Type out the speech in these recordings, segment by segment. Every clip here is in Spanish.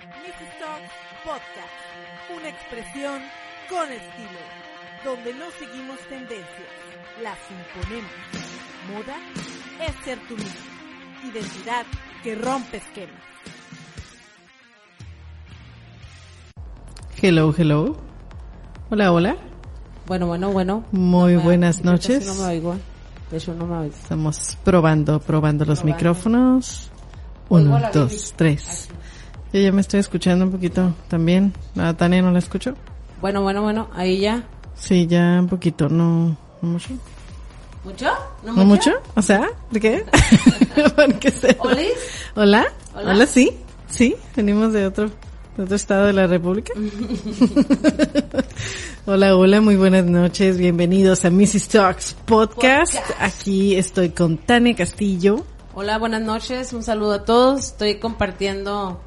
Mrs. Talks Podcast, una expresión con estilo, donde no seguimos tendencias, las imponemos. Moda es ser tú mismo, identidad que rompe esquemas. Hello, hello. Hola, hola. Bueno, bueno, bueno. Muy No me- buenas noches. No me oigo. De hecho, no me oigo. Estamos probando, probando los Probando. micrófonos. Uno, dos, tres. Yo ya me estoy escuchando un poquito también. ¿A Tania no la escucho? Bueno, bueno, bueno. Ahí ya. Sí, ya un poquito, no, no mucho. ¿Mucho? ¿No, ¿No mucho? O sea, ¿de qué? ¿Por qué se- ¿Olis? Hola. Hola. Hola, sí. Sí, venimos de otro, de otro estado de la República. hola, hola, muy buenas noches. Bienvenidos a Mrs. Talks Podcast. Podcast. Aquí estoy con Tania Castillo. Hola, buenas noches. Un saludo a todos. Estoy compartiendo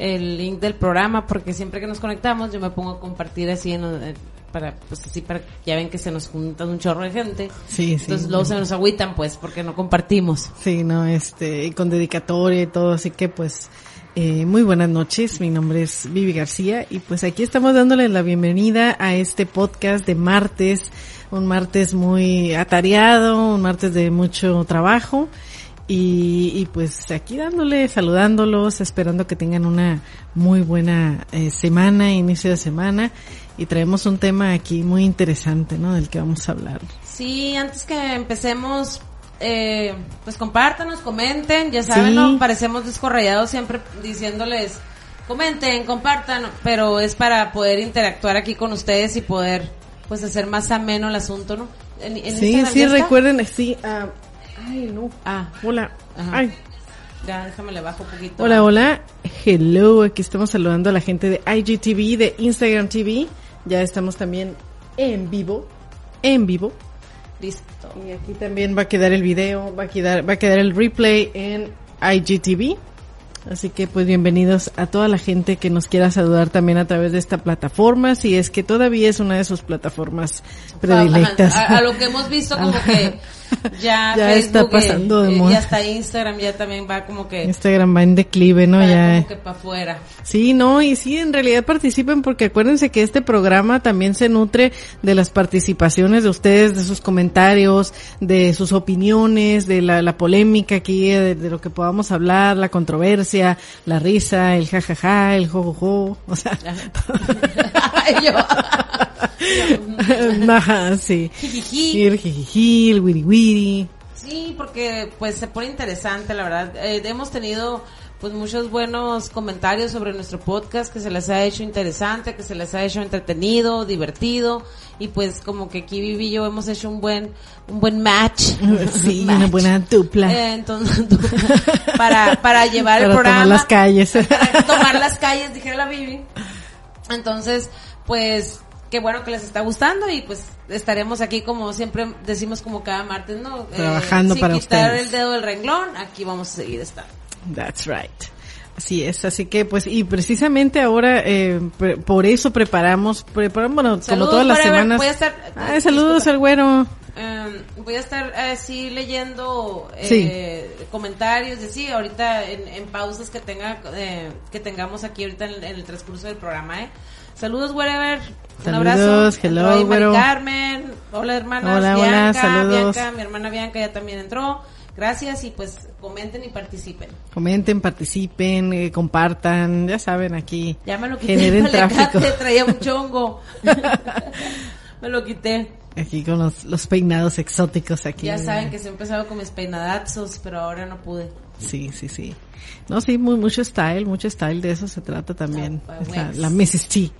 el link del programa porque siempre que nos conectamos yo me pongo a compartir así en, en- para pues así para ya ven que se nos juntan un chorro de gente. Sí, sí. Entonces luego se nos agüitan pues porque no compartimos. Sí, no, este, y con dedicatoria y todo, así que pues, eh, muy buenas noches, mi nombre es Vivi García y pues aquí estamos dándole la bienvenida a este podcast de martes, un martes muy atareado, un martes de mucho trabajo y, y pues aquí dándole, saludándolos, esperando que tengan una muy buena eh, semana, inicio de semana y traemos un tema aquí muy interesante, ¿no? Del que vamos a hablar. Sí, antes que empecemos, eh, pues compártanos, comenten, ya saben, Sí. ¿no? parecemos descorrayados siempre diciéndoles, comenten, compartan, pero es para poder interactuar aquí con ustedes y poder, pues, hacer más ameno el asunto, ¿no? En- en Sí, sí, recuerden, sí, ah, ay, no. Ah, Hola. Ajá. Ay. ya, déjame le bajo un poquito. Hola, hola. Hello. Aquí estamos saludando a la gente de IGTV, de Instagram TV. Ya estamos también en vivo. En vivo. Listo. Y aquí también va a quedar el video, va a quedar, va a quedar el replay en IGTV. Así que pues bienvenidos a toda la gente que nos quiera saludar también a través de esta plataforma, si es que todavía es una de sus plataformas predilectas. A, a lo que hemos visto como que ya, Ya está Facebook, eh, pasando de eh, moda. ya está Instagram, ya también va como que, Instagram va en declive, ¿no? Ya. como que para afuera. Sí, no, y sí, en realidad participen porque acuérdense que este programa también se nutre de las participaciones de ustedes, de sus comentarios, de sus opiniones, de la, la polémica aquí, de, de lo que podamos hablar, la controversia, la risa, el jajaja, el jojojo, o sea, yo, ajá, sí. jijiji. Y el jijiji, el wiri wiri. Sí, porque pues se pone interesante, la verdad. Eh, hemos tenido pues muchos buenos comentarios sobre nuestro podcast que se les ha hecho interesante, que se les ha hecho entretenido, divertido y pues como que aquí Vivi y yo hemos hecho un buen un buen match. Sí, Match. una buena dupla. Eh, entonces, para, para llevar el Para programa. tomar las calles. Para tomar las calles, dijera la Bibi. Entonces, pues, qué bueno que les está gustando y pues estaremos aquí como siempre decimos como cada martes, ¿no? Eh, Trabajando sin para quitar ustedes. el dedo del renglón, aquí vamos a seguir estando. That's right. Así es, así que pues y precisamente ahora eh, por eso preparamos, preparamos bueno, como Saludos, todas las whatever. semanas. Voy a estar- Ay, saludos disculpa. al güero. Eh, voy a estar así leyendo eh, Sí. comentarios de sí, ahorita en, en pausas que tenga eh, que tengamos aquí ahorita en, el- en el transcurso del programa, ¿eh? Saludos, wherever. Un abrazo. hello, güero. Carmen. Hola, hermanas. Hola, hola, Bianca, saludos. Bianca, mi hermana Bianca ya también entró. Gracias y pues comenten y participen. Comenten, participen, eh, compartan, ya saben aquí. Ya me lo quité. Generen tráfico. traía un chongo. me lo quité. Aquí con los, los peinados exóticos aquí. Ya saben que se he empezado con mis peinadazos, pero ahora no pude. Sí, sí, sí. No, sí, muy, mucho style, mucho style, de eso se trata también. Ah, Es pues. la, la Mrs. T,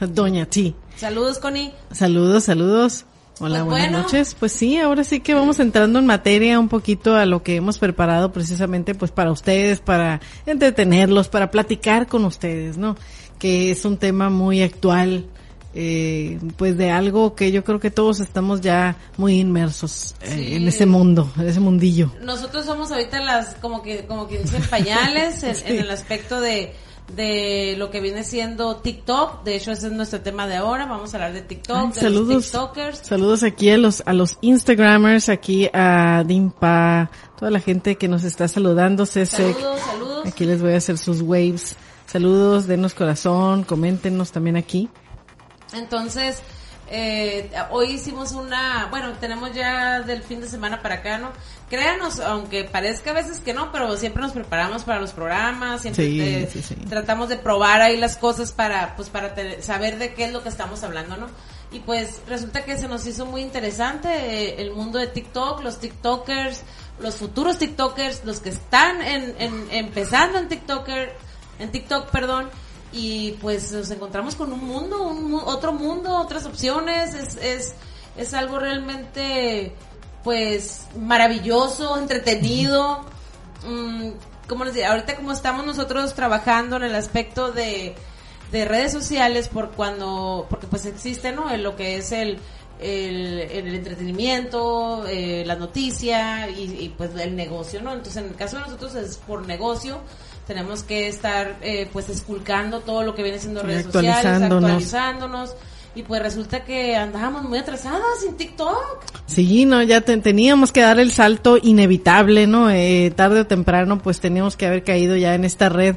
Doña T. Saludos, Connie. Saludos, saludos. Hola, Pues buenas bueno. noches. Pues sí, ahora sí que vamos entrando en materia un poquito a lo que hemos preparado precisamente pues para ustedes, para entretenerlos, para platicar con ustedes, ¿no? Que es un tema muy actual, eh, pues de algo que yo creo que todos estamos ya muy inmersos eh, Sí. en ese mundo, en ese mundillo. Nosotros somos ahorita las, como que, como que dicen pañales en, en el aspecto de, de lo que viene siendo TikTok. De hecho, ese es nuestro tema de ahora. Vamos a hablar de TikTok, Ay, de saludos, los TikTokers. saludos aquí a los a los Instagramers, aquí a Dimpa, toda la gente que nos está saludando, Cesec. Saludos, saludos. Aquí les voy a hacer sus waves saludos, denos corazón, coméntenos también aquí. Entonces, eh, hoy hicimos una, bueno, tenemos ya del fin de semana para acá, ¿no? Créanos, aunque parezca a veces que no, pero siempre nos preparamos para los programas, siempre Sí, te- sí, sí. tratamos de probar ahí las cosas para, pues, para te- saber de qué es lo que estamos hablando, ¿no? Y pues resulta que se nos hizo muy interesante eh, el mundo de TikTok, los TikTokers, los futuros TikTokers, los que están en, en- empezando en TikToker, en TikTok, perdón, y pues nos encontramos con un mundo, un otro mundo, otras opciones, es, es, es algo realmente pues maravilloso, entretenido, mm, como les digo, ahorita como estamos nosotros trabajando en el aspecto de, de redes sociales por cuando, porque pues existe, ¿no? En lo que es el, el, el entretenimiento, eh, la noticia y, y, pues el negocio, ¿no? Entonces en el caso de nosotros es por negocio, tenemos que estar eh, pues esculcando todo lo que viene siendo redes sociales, actualizándonos. Y pues resulta que andábamos muy atrasadas en TikTok. Sí, no, ya te- teníamos que dar el salto inevitable, ¿no? Eh, tarde o temprano, pues teníamos que haber caído ya en esta red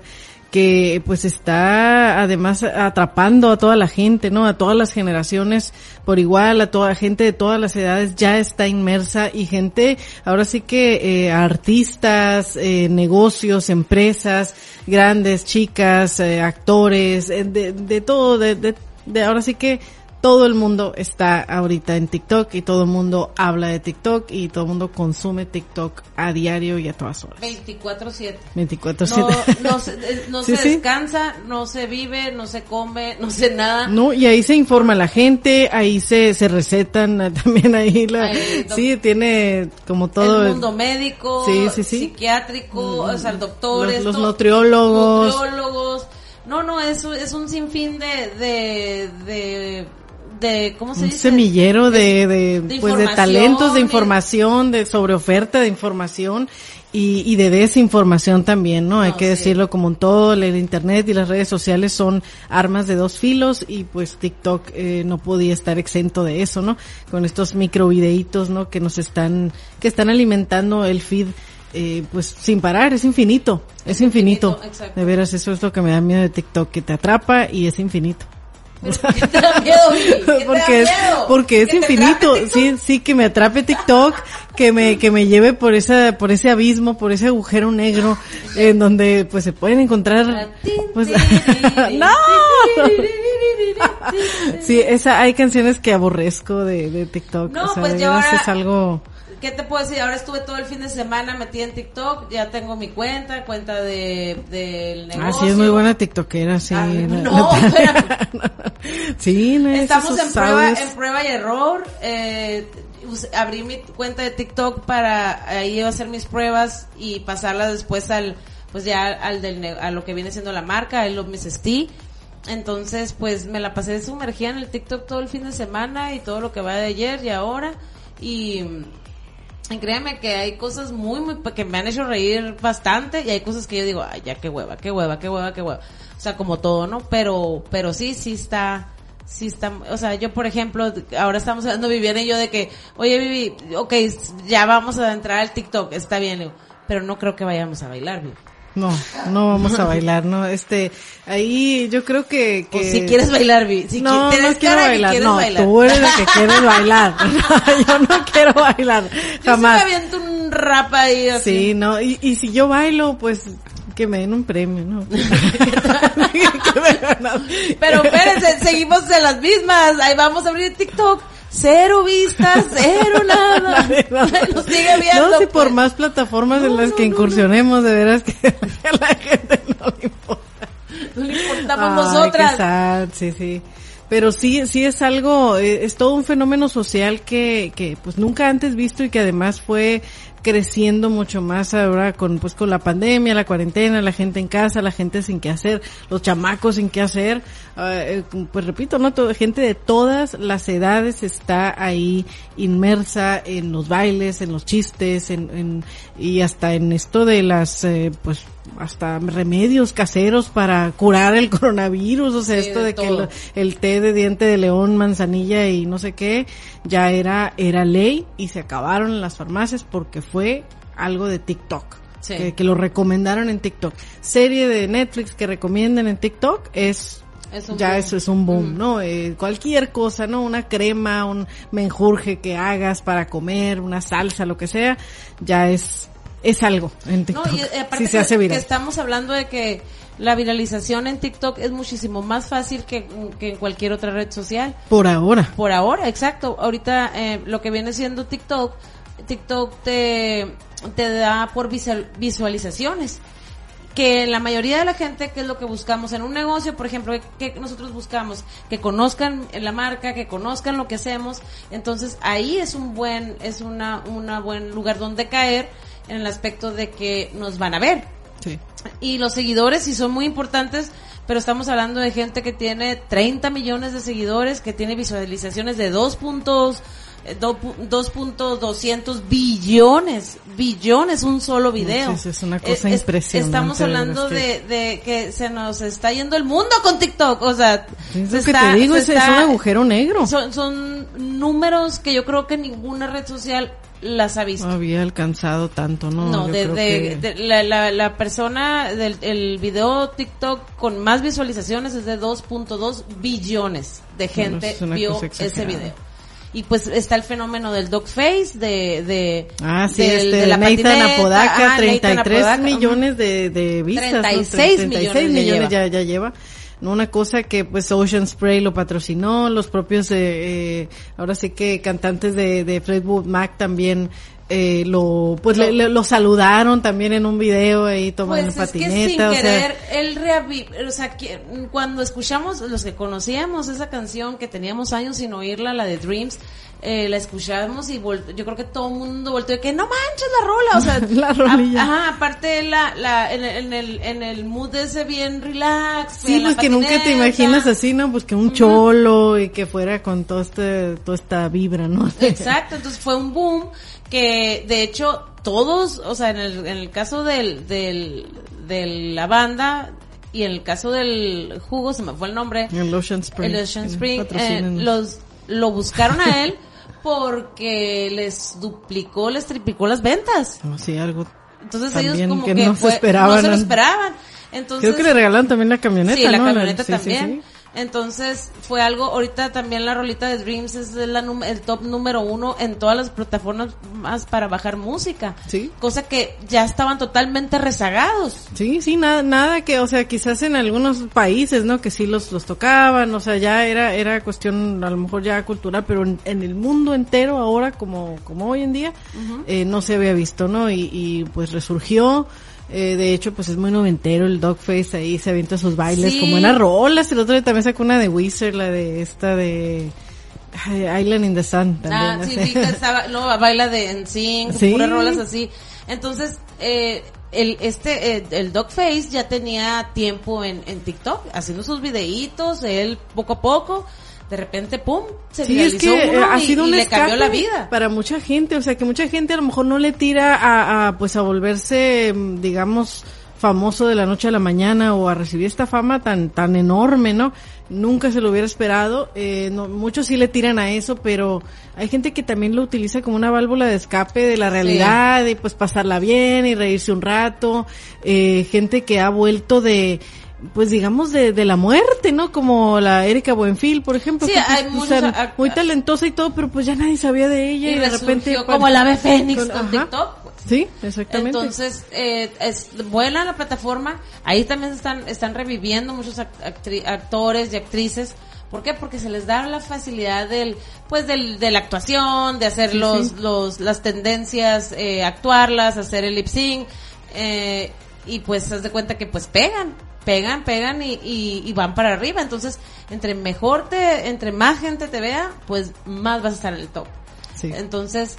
que pues está además atrapando a toda la gente, ¿no? A todas las generaciones por igual, a toda gente de todas las edades ya está inmersa y gente, ahora sí que eh, artistas, eh, negocios, empresas, grandes, chicas, eh, actores, eh, de, de todo, de, de, de ahora sí que todo el mundo está ahorita en TikTok y todo el mundo habla de TikTok y todo el mundo consume TikTok a diario y a todas horas. 24/7. 24/7. No, no se, eh, no Sí, se sí. descansa, no se vive, no se come, no se nada. No, y ahí se informa la gente, ahí se, se recetan también ahí la, Ahí, sí, tiene como todo el mundo médico, Sí, sí, sí. psiquiátrico, o sea, doctores, Los- los nutriólogos. nutriólogos. No, no, es, es un sinfín de, de, de, de ¿cómo se un dice? semillero de, de, de pues de talentos, de información, de sobre oferta de información y, y de desinformación también, ¿no? Hay que sí. decirlo como en todo, el internet y las redes sociales son armas de dos filos y pues TikTok eh, no podía estar exento de eso, ¿no? Con estos microvideitos, ¿no? Que nos están, que están alimentando el feed eh, pues sin parar, es infinito, es infinito. De veras, eso es lo que me da miedo de TikTok, que te atrapa y es infinito. ¿Pero ¿Qué te da miedo, Vivi? ¿Qué te da porque es, miedo? porque es ¿Que te infinito, sí, sí, que me atrape TikTok, que me, que me lleve por esa, por ese abismo, por ese agujero negro, en donde pues se pueden encontrar, pues, no, sí, esa, hay canciones que aborrezco de, de TikTok, No, o sea, pues de veras ahora- es algo, ¿Qué te puedo decir? Ahora estuve todo el fin de semana metida en TikTok, ya tengo mi cuenta, cuenta de, del negocio. ah, sí, es muy buena TikTokera, sí. Ah, no, espérame. sí, no es Estamos en prueba, en prueba y error. Eh, abrí mi cuenta de TikTok para ahí hacer mis pruebas y pasarlas después al, pues ya al del, a lo que viene siendo la marca, el Love Miss. Entonces, pues me la pasé sumergida en el TikTok todo el fin de semana y todo lo que va de ayer y ahora. Y, y créanme que hay cosas muy, muy, que me han hecho reír bastante y hay cosas que yo digo, ay, ya qué hueva, qué hueva, qué hueva, qué hueva. O sea, como todo, ¿no? Pero, pero sí, sí está, sí está, o sea, yo por ejemplo, ahora estamos hablando Viviana y yo de que, oye Vivi, ok, ya vamos a entrar al TikTok, está bien, digo, pero no creo que vayamos a bailar, Vivi. No, no vamos a bailar, no, este, ahí yo creo que, que... O si quieres bailar, si no, no quiero bailar, no, bailar. tú eres la que quieres bailar, yo no quiero bailar, Yo sí jamás. me aviento un rap ahí así. Sí, no, y, y si yo bailo, pues, que me den un premio, ¿no? Pero espérense, seguimos en las mismas. Ahí vamos a abrir TikTok. Cero vistas, cero nada. Nos sigue viendo. No sé, por pues. más plataformas en las no, que incursionemos, de veras que a la gente no le importa. No le importamos Ay, nosotras. qué sad, sí, sí. Pero sí, sí es algo, eh, es todo un fenómeno social que, que pues nunca antes visto y que además fue creciendo mucho más ahora con pues con la pandemia, la cuarentena, la gente en casa, la gente sin qué hacer, los chamacos sin qué hacer, eh, eh, pues repito, no Todo- gente de todas las edades está ahí inmersa en los bailes, en los chistes, en, en y hasta en esto de las eh, pues hasta remedios caseros para curar el coronavirus, o sea, Sí, esto de de, que el, el té de diente de león, manzanilla y no sé qué, ya era, era ley y se acabaron las farmacias porque fue algo de TikTok. Sí. que, que lo recomendaron en TikTok. Serie de Netflix que recomienden en TikTok es Es ya boom. eso es un boom. ¿no? Eh, cualquier cosa, ¿no? Una crema, un menjurje que hagas para comer, una salsa, lo que sea, ya es es algo en No, TikTok. y eh, aparte si se hace que viral. estamos hablando de que la viralización en TikTok es muchísimo más fácil que, que en cualquier otra red social. Por ahora. Por ahora, exacto. Ahorita eh, lo que viene siendo TikTok, TikTok te, te da por visual- visualizaciones. Que la mayoría de la gente, que es lo que buscamos en un negocio, por ejemplo, que nosotros buscamos? Que conozcan la marca, que conozcan lo que hacemos. Entonces ahí es un buen, es una, una buen lugar donde caer en el aspecto de que nos van a ver Sí. y los seguidores sí son muy importantes, pero estamos hablando de gente que tiene 30 millones de seguidores, que tiene visualizaciones de 2 puntos, 2.200 billones, billones un solo video. Sí, es una cosa Eh, es- impresionante, Estamos hablando de, de que se nos está yendo el mundo con TikTok, o sea, Es se lo que está- te digo, se es, es está- un agujero negro. Son, son números que yo creo que ninguna red social las ha visto. No había alcanzado tanto, ¿no? No, de, de- que- de- la, la, la persona del el video TikTok con más visualizaciones es de 2.2 billones de gente es una vio cosa ese video. Y pues está el fenómeno del dog face, de, de, Ah, sí, del- este, de la Nathan Apodaca, Nathan 33 Apodaca, millones de, de vistas. ¿no? 36 millones lleva. ya, ya lleva. No, Una cosa que pues Ocean Spray lo patrocinó, los propios, eh, eh, ahora sí que cantantes de, de Fleetwood Mac también eh, lo, pues le- le- lo saludaron también en un video ahí tomando Pues es que patineta, sin o sea, querer, él reavi- o sea, que- cuando escuchamos, los que conocíamos esa canción que teníamos años sin oírla, la de Dreams, eh, la escuchábamos y yo creo que todo el mundo volteó de que no manches la rola, o sea, La ajá, aparte la, la, en, el- en el, en el mood ese bien relax. Sí, pues que nunca te imaginas así, ¿no? Pues que un cholo y que fuera con todo este, toda esta vibra, ¿no? Exacto, entonces fue un boom que de hecho todos, o sea, en el, en el caso del, del, de la banda y en el caso del jugo, se me fue el nombre, El Ocean Spring. el Ocean Spring, eh, los, lo buscaron a él porque les duplicó, les triplicó las ventas. No, sí, algo. Entonces ellos como que que, no se fue- esperaban, no se lo esperaban. Entonces, Creo que le regalaron también la camioneta, Sí, la ¿no? camioneta sí, también. sí. Entonces fue algo, ahorita también la rolita de Dreams es la el top número uno en todas las plataformas más para bajar música. Sí. Cosa que ya estaban totalmente rezagados. Sí, sí, nada, nada que, o sea, quizás en algunos países, ¿no? Que sí los, los tocaban, o sea, ya era, era cuestión a lo mejor ya cultural, pero en, en el mundo entero ahora, como, como hoy en día, eh, no se había visto, ¿no? Y, y pues resurgió, eh, de hecho, pues es muy noventero el Dogface ahí, se avienta sus bailes Sí. como en rolas, el otro día también sacó una de Wizard, la de esta de Island in the Sun también. Ah, no sí, que estaba, no, baila de en Sí. puras rolas así. Entonces, eh, el, este, eh, el Dogface ya tenía tiempo en, en TikTok, haciendo sus videitos, él poco a poco, de repente, pum, se Sí, es que eh, uno ha y, sido y un le cambió la vida. para mucha gente, o sea que mucha gente a lo mejor no le tira a, a, pues a volverse, mm, digamos, famoso de la noche a la mañana o a recibir esta fama tan tan enorme, ¿no? Nunca se lo hubiera esperado. Eh, no, muchos sí le tiran a eso, pero hay gente que también lo utiliza como una válvula de escape de la realidad y pues pasarla bien y reírse un rato. Eh, gente que ha vuelto de pues digamos de, de la muerte, ¿no? Como la Erika Buenfil, por ejemplo. Sí, que, hay pues, muchos muy talentosa y todo, pero pues ya nadie sabía de ella y, Y de repente como el ave fénix con. TikTok, pues. Sí, exactamente. Entonces, eh, es buena la plataforma. Ahí también están, están reviviendo muchos act- actri- actores y actrices. ¿Por qué? Porque se les da la facilidad del, pues del, de la actuación, de hacer Sí, los, sí. los, las tendencias, eh, actuarlas, hacer el lip sync, eh, y pues haz de cuenta que pues pegan, pegan, pegan y, y, y van para arriba. Entonces, entre mejor te, entre más gente te vea, pues más vas a estar en el top. Sí. Entonces,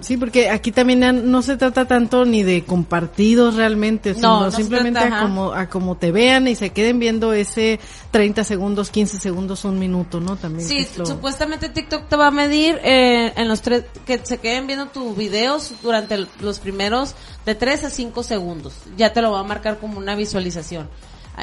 Sí, porque aquí también no se trata tanto ni de compartidos realmente, sino no simplemente trata, a como a como te vean y se queden viendo ese 30 segundos, 15 segundos, un minuto, ¿no? También. Sí, lo- supuestamente TikTok te va a medir eh, en los tres, que se queden viendo tus videos durante los primeros de 3 a 5 segundos. Ya te lo va a marcar como una visualización.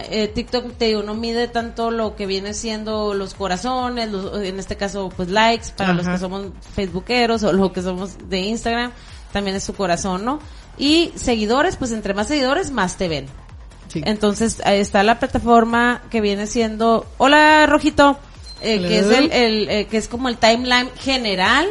Eh, TikTok te digo, no mide tanto lo que viene siendo los corazones, los- en este caso pues likes para los que somos facebookeros o los que somos de Instagram, también es su corazón, ¿no? Y seguidores, pues entre más seguidores, más te ven. Sí. Entonces, ahí está la plataforma que viene siendo, hola Rojito, eh, que es el, el, eh, que es como el timeline general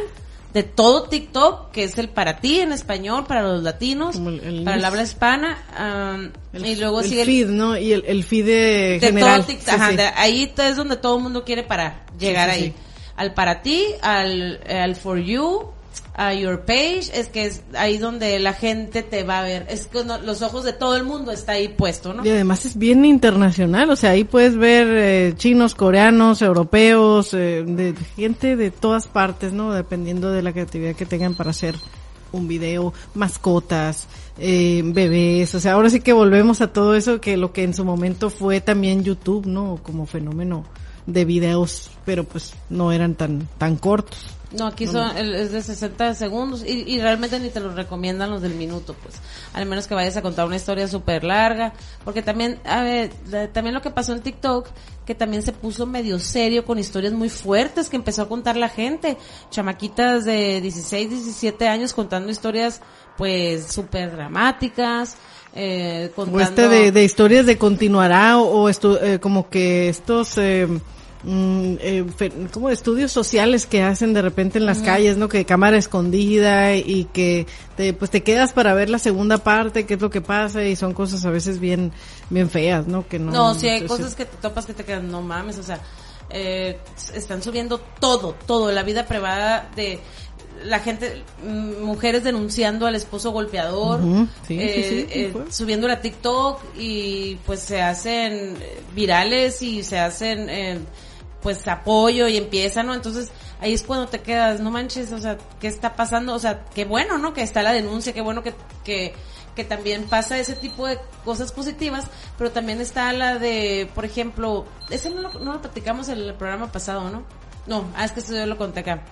de todo TikTok, que es el para ti en español, para los latinos, el- el para la habla hispana, am, El- y luego el sigue el- feed, ¿no? Y el, el feed de, de general. todo TikTok, Sí, ajá, sí. de- ahí es donde todo el mundo quiere parar, llegar sí, ahí. Al para ti, al, al for you, a your page, es que es ahí donde la gente te va a ver. Es que los ojos de todo el mundo está ahí puesto, ¿no? Y además es bien internacional, o sea, ahí puedes ver eh, chinos, coreanos, europeos, eh, de gente de todas partes, ¿no? Dependiendo de la creatividad que tengan para hacer un video, mascotas, eh, bebés, o sea, ahora sí que volvemos a todo eso que lo que en su momento fue también YouTube, ¿no? Como fenómeno de videos, pero pues no eran tan tan cortos. No, aquí son, el- es de 60 segundos y, y realmente ni te lo recomiendan los del minuto, pues. Al menos que vayas a contar una historia súper larga. Porque también, a ver, también lo que pasó en TikTok, que también se puso medio serio con historias muy fuertes que empezó a contar la gente. Chamaquitas de 16, 17 años contando historias, pues, súper dramáticas. Eh, contando... O este de, de historias de continuará o, o estu- eh, como que estos eh, mm, eh, como estudios sociales que hacen de repente en las calles, ¿no? Que cámara escondida y que te, pues te quedas para ver la segunda parte, qué es lo que pasa y son cosas a veces bien bien feas, ¿no? Que no. No, sí hay cosas que te topas que te quedan, no mames, o sea, eh, están subiendo todo, todo, la vida privada de la gente, mm, mujeres denunciando al esposo golpeador, sí, eh, sí, sí, eh, a TikTok y pues se hacen eh, virales y se hacen eh, pues apoyo y empiezan, ¿no? Entonces ahí es cuando te quedas, no manches, o sea, ¿qué está pasando? O sea, qué bueno, ¿no? Que está la denuncia, qué bueno que, que, que también pasa ese tipo de cosas positivas, pero también está la de, por ejemplo, ese no lo, no lo platicamos en el programa pasado, ¿no? No, ah, es que esto yo lo conté acá.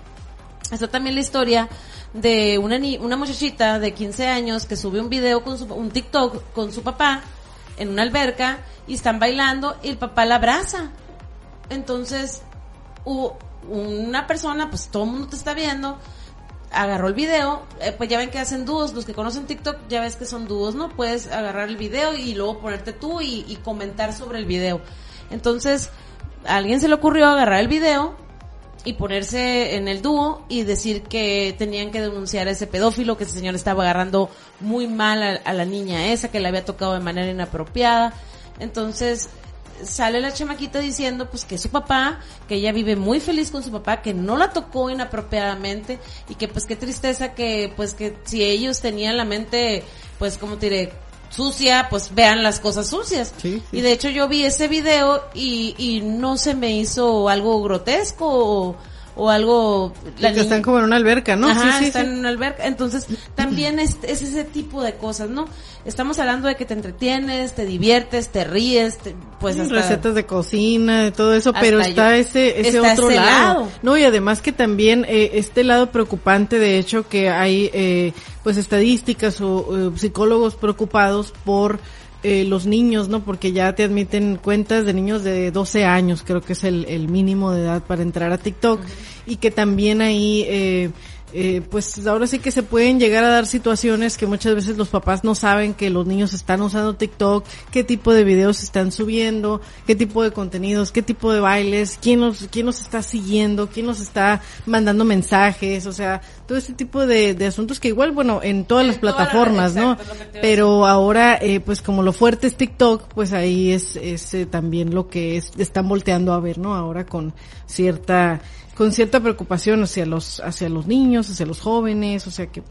Está también la historia de una ni una muchachita de 15 años que sube un video con su, un TikTok con su papá en una alberca y están bailando y el papá la abraza. Entonces, una persona, pues todo el mundo te está viendo, agarró el video, eh, pues ya ven que hacen dúos, los que conocen TikTok ya ves que son dúos, ¿no? Puedes agarrar el video y luego ponerte tú y, y comentar sobre el video. Entonces, a alguien se le ocurrió agarrar el video y ponerse en el dúo y decir que tenían que denunciar a ese pedófilo, que ese señor estaba agarrando muy mal a, a la niña esa, que le había tocado de manera inapropiada. Entonces, sale la chamaquita diciendo pues que su papá, que ella vive muy feliz con su papá, que no la tocó inapropiadamente y que pues qué tristeza que pues que si ellos tenían la mente pues como te diré sucia, pues vean las cosas sucias. Sí, sí. Y de hecho yo vi ese video y, y no se me hizo algo grotesco o, o algo... que niña- están como en una alberca, ¿no? Ajá, sí, sí, están sí. en una alberca. Entonces, también es, es ese tipo de cosas, ¿no? Estamos hablando de que te entretienes, te diviertes, te ríes, te- pues hasta... recetas de cocina, de todo eso, pero yo- está ese ese está otro ese lado. lado. No, y además que también eh, este lado preocupante, de hecho, que hay eh, pues estadísticas o eh, psicólogos preocupados por eh, los niños, ¿no? Porque ya te admiten cuentas de niños de 12 años, creo que es el, el mínimo de edad para entrar a TikTok, y que también ahí eh, eh, pues ahora sí que se pueden llegar a dar situaciones que muchas veces los papás no saben que los niños están usando TikTok, qué tipo de videos están subiendo, qué tipo de contenidos, qué tipo de bailes, quién los, quién los está siguiendo, quién los está mandando mensajes, o sea, todo este tipo de, de asuntos que igual, bueno, en todas En las plataformas, ¿no? Pero ahora, eh, pues como lo fuerte es TikTok, pues ahí es, es eh, también lo que es, están volteando a ver, ¿no? Ahora con cierta, con cierta preocupación hacia los, hacia los niños, hacia los jóvenes, o sea que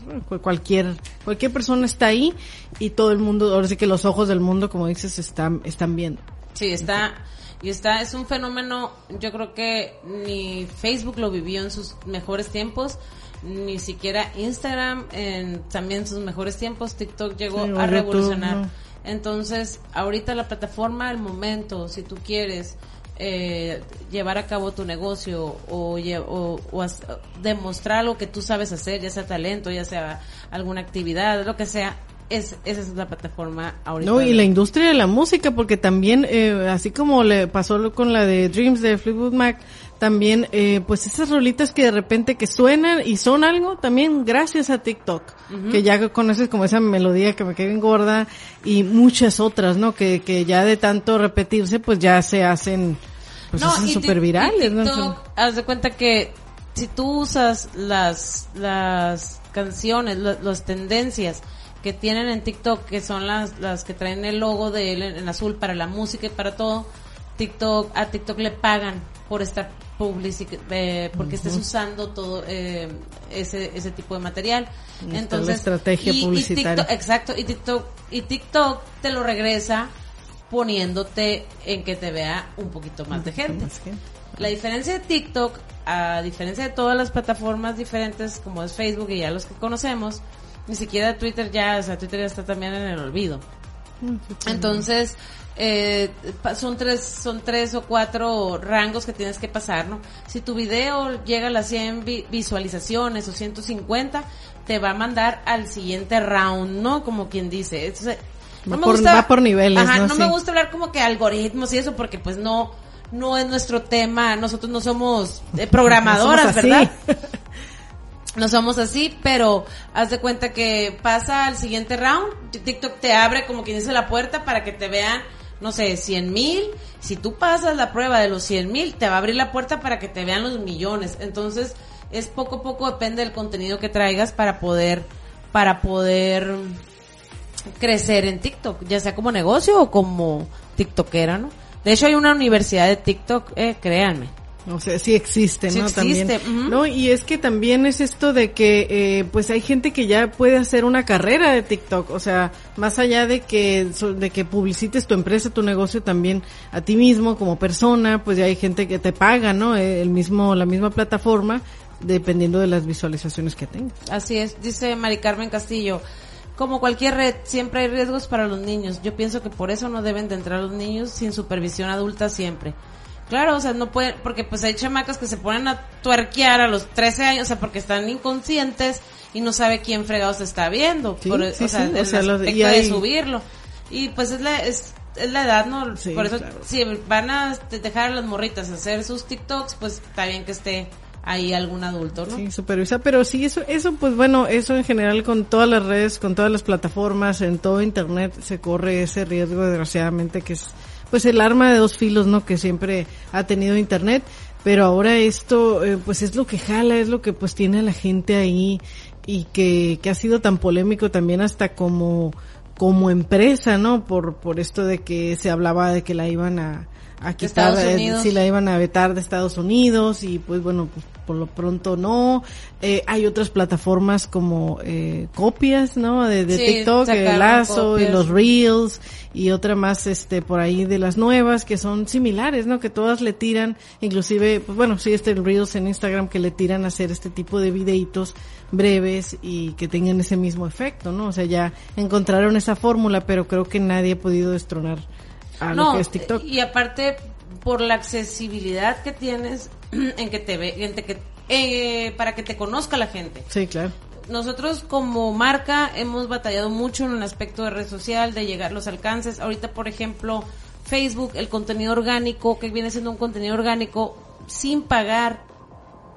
cualquier, cualquier persona está ahí y todo el mundo, ahora sí que los ojos del mundo, como dices, están, están viendo. Sí, está, y está, es un fenómeno, yo creo que ni Facebook lo vivió en sus mejores tiempos, ni siquiera Instagram en también sus mejores tiempos, TikTok llegó Sí, a revolucionar. ¿no? Entonces, ahorita la plataforma, el momento, si tú quieres eh, llevar a cabo tu negocio o, o, o demostrar lo que tú sabes hacer, ya sea talento, ya sea alguna actividad, lo que sea, es, esa es la plataforma ahorita. No, y la industria de la música, porque también, eh, así como le pasó con la de Dreams de Fleetwood Mac, también, eh, pues esas rolitas que de repente que suenan y son algo, también gracias a TikTok, que ya conoces como esa melodía que me queda gorda y muchas otras, ¿no? Que, que ya de tanto repetirse, pues ya se hacen, pues hacen y súper virales, y ¿no? TikTok, haz de cuenta que si tú usas las, las canciones, lo- las tendencias que tienen en TikTok, que son las, las que traen el logo de él en, en azul para la música y para todo, TikTok, a TikTok le pagan por estar publici eh, porque estés usando todo eh, ese, ese tipo de material. Está la Entonces, estrategia y-. TikTok- exacto, y TikTok, y TikTok te lo regresa poniéndote en que te vea un poquito más de gente. más gente. La diferencia de TikTok, a diferencia de todas las plataformas diferentes como es Facebook y ya los que conocemos, ni siquiera Twitter ya, o sea, Twitter ya está también en el olvido. Entonces, eh, son tres, son tres o cuatro rangos que tienes que pasar, ¿no? Si tu video llega a las 100 vi- visualizaciones o 150, te va a mandar al siguiente round, ¿no? Como quien dice. Entonces, Va por- va por niveles, Ajá, ¿no? no Sí. me gusta hablar como que algoritmos y eso porque pues no, no es nuestro tema. Nosotros no somos eh, programadoras, No somos. ¿verdad? no somos así, pero haz de cuenta que pasa al siguiente round, TikTok te abre como quien dice la puerta para que te vean, no sé, 100 mil, si tú pasas la prueba de los 100 mil, te va a abrir la puerta para que te vean los millones, entonces es poco a poco depende del contenido que traigas para poder, para poder crecer en TikTok, ya sea como negocio o como TikTokera, ¿no? De hecho hay una universidad de TikTok, eh, créanme. O sea, sí existe, Sí ¿no? existe, También. No, y es que también es esto de que, eh, pues hay gente que ya puede hacer una carrera de TikTok. O sea, más allá de que, de que publicites tu empresa, tu negocio también a ti mismo como persona, pues ya hay gente que te paga, ¿no? Eh, El mismo, la misma plataforma, dependiendo de las visualizaciones que tengas. Así es, dice Mari Carmen Castillo. Como cualquier red, siempre hay riesgos para los niños. Yo pienso que por eso no deben de entrar los niños sin supervisión adulta siempre. Claro, o sea, no pueden, porque pues hay chamacas que se ponen a tuerquear a los 13 años, o sea, porque están inconscientes y no sabe quién fregado se está viendo. Sí, por, sí, o sea, sí, o el sea, los- aspecto y hay- de subirlo. Y pues es la, es, es la edad, ¿no? Por eso, claro. si van a este, dejar a las morritas hacer sus TikToks, pues está bien que esté ahí algún adulto, ¿no? Sí, supervisa, pero sí, eso, eso, pues bueno, eso en general con todas las redes, con todas las plataformas, en todo internet se corre ese riesgo, desgraciadamente, que es, pues el arma de dos filos, ¿no? Que siempre ha tenido internet, pero ahora esto, eh, pues es lo que jala, es lo que pues tiene a la gente ahí y que, que ha sido tan polémico también hasta como, como empresa, ¿no? Por, por esto de que se hablaba de que la iban a, a quitar, eh, si la iban a vetar de Estados Unidos y pues bueno, pues por lo pronto no. Eh, hay otras plataformas como eh, copias, ¿no? De, de Sí, TikTok, el Lazo y los Reels y otra más este por ahí de las nuevas que son similares, ¿no? Que todas le tiran, inclusive, pues bueno, sí, este el Reels en Instagram que le tiran a hacer este tipo de videitos breves y que tengan ese mismo efecto, ¿no? O sea, ya encontraron esa fórmula, pero creo que nadie ha podido destronar a lo que es TikTok. Y aparte, por la accesibilidad que tienes en que te ve, en que, eh, para que te conozca la gente. Sí, claro. Nosotros como marca hemos batallado mucho en el aspecto de red social, de llegar los alcances. Ahorita, por ejemplo, Facebook, el contenido orgánico, que viene siendo un contenido orgánico sin pagar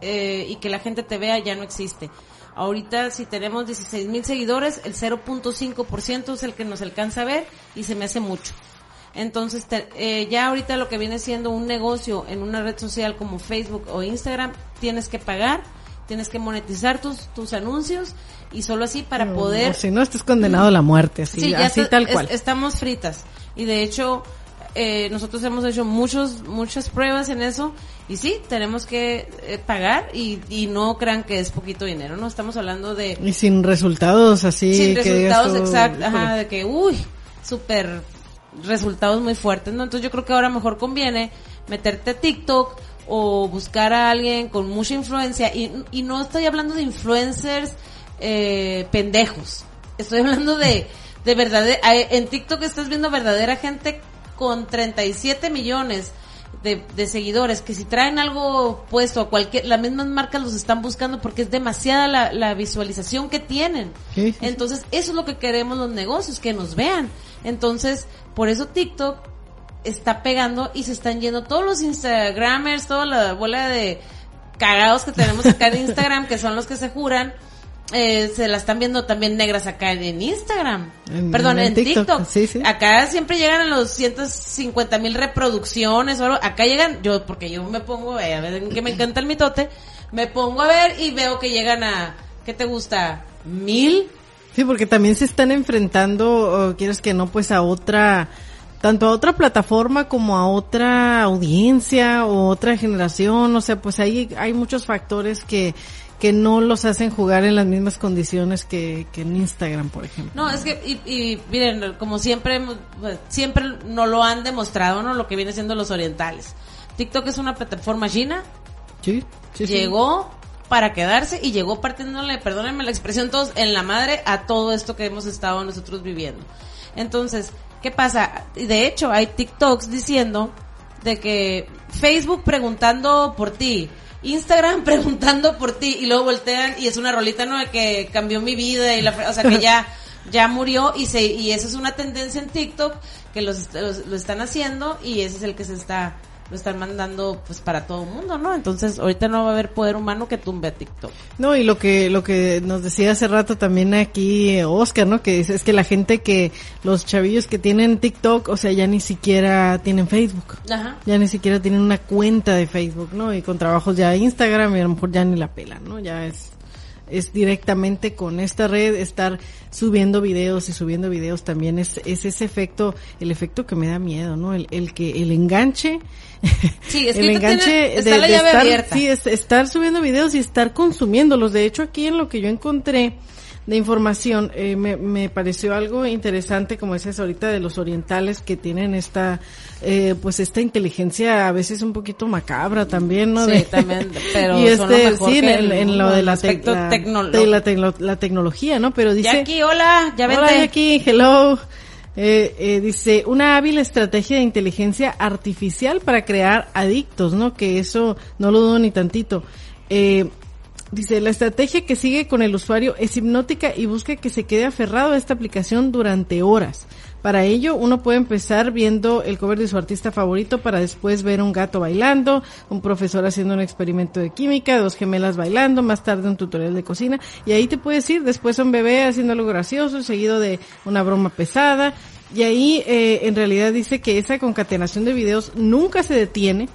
eh, y que la gente te vea, ya no existe. Ahorita, si tenemos 16 mil seguidores, el 0.5% es el que nos alcanza a ver y se me hace mucho. Entonces, te- eh, ya ahorita lo que viene siendo un negocio en una red social como Facebook o Instagram, tienes que pagar, tienes que monetizar tus, tus anuncios y solo así para O poder... si no, estás condenado a la muerte, así, Sí, ya así está- tal es- cual. estamos fritas. Y de hecho, eh, nosotros hemos hecho muchos, muchas pruebas en eso. Y sí, tenemos que eh, pagar y, y no crean que es poquito dinero, ¿no? Estamos hablando de Y sin resultados así. sin que resultados exactos, ajá, de que, uy, súper resultados muy fuertes, ¿no? Entonces yo creo que ahora mejor conviene meterte a TikTok o buscar a alguien con mucha influencia y, y no estoy hablando de influencers eh, pendejos, estoy hablando de, de verdad, en TikTok estás viendo verdadera gente con 37 millones de, de seguidores que si traen algo puesto a cualquier, las mismas marcas los están buscando porque es demasiada la, la visualización que tienen. Sí, sí, sí. Entonces, eso es lo que queremos los negocios, que nos vean. Entonces, por eso TikTok está pegando y se están yendo todos los Instagramers, toda la bola de cagados que tenemos acá en Instagram, que son los que se juran, eh, se la están viendo también negras acá en Instagram. En- Perdón, en en, TikTok, TikTok. sí, sí. Acá siempre llegan a los 150 mil reproducciones o algo. Acá llegan, yo, porque yo me pongo, eh, a ver, que me encanta el mitote, me pongo a ver y veo que llegan a, ¿qué te gusta? ¿Mil? Sí, porque también se están enfrentando, o quieres que no, pues a otra, tanto a otra plataforma como a otra audiencia o otra generación, o sea, pues ahí hay muchos factores que, que no los hacen jugar en las mismas condiciones que, que en Instagram, por ejemplo. No, es que, y, y miren, como siempre, pues, siempre nos lo han demostrado, ¿no? Lo que viene siendo los orientales. TikTok es una plataforma china, Sí, sí, sí. llegó para quedarse y llegó partiéndole, perdónenme la expresión, todos en la madre a todo esto que hemos estado nosotros viviendo. Entonces, ¿qué pasa? Y De hecho, hay TikToks diciendo de que Facebook preguntando por ti, Instagram preguntando por ti y luego voltean y es una rolita no de que cambió mi vida y la, o sea que ya ya murió y se y eso es una tendencia en TikTok que los, los- lo están haciendo y ese es el que se está lo están mandando pues para todo el mundo, ¿no? Entonces, ahorita no va a haber poder humano que tumbe a TikTok. No, y lo que, lo que nos decía hace rato también aquí eh, Oscar, ¿no? Que es, es que la gente que, los chavillos que tienen TikTok, o sea, ya ni siquiera tienen Facebook. Ajá. Ya ni siquiera tienen una cuenta de Facebook, ¿no? Y con trabajos ya Instagram y a lo mejor ya ni la pelan, ¿no? Ya es, es directamente con esta red estar subiendo videos y subiendo videos también es, es ese efecto, el efecto que me da miedo, ¿no? El, el que, el enganche. Sí, es que el enganche llave estar, sí, es estar subiendo videos y estar consumiéndolos. De hecho, aquí en lo que yo encontré de información, eh, me, me pareció algo interesante, como dices ahorita, de los orientales que tienen esta, eh, pues esta inteligencia a veces un poquito macabra también, ¿no? Sí, De- también, pero y son lo este, mejor sí, que en, el en lo de la, aspecto la- tecnolo- de la, tecno- la tecnología, ¿no? Pero dice, Jackie, hola, ya vente. Hola Jackie, hello. Eh, eh, dice, una hábil estrategia de inteligencia artificial para crear adictos, ¿no? Que eso no lo dudo ni tantito. Eh, dice, la estrategia que sigue con el usuario es hipnótica y busca que se quede aferrado a esta aplicación durante horas. Para ello, uno puede empezar viendo el cover de su artista favorito para después ver un gato bailando, un profesor haciendo un experimento de química, dos gemelas bailando, más tarde un tutorial de cocina, y ahí te puedes ir, después un bebé haciendo algo gracioso, seguido de una broma pesada, y ahí eh, en realidad dice que esa concatenación de videos nunca se detiene,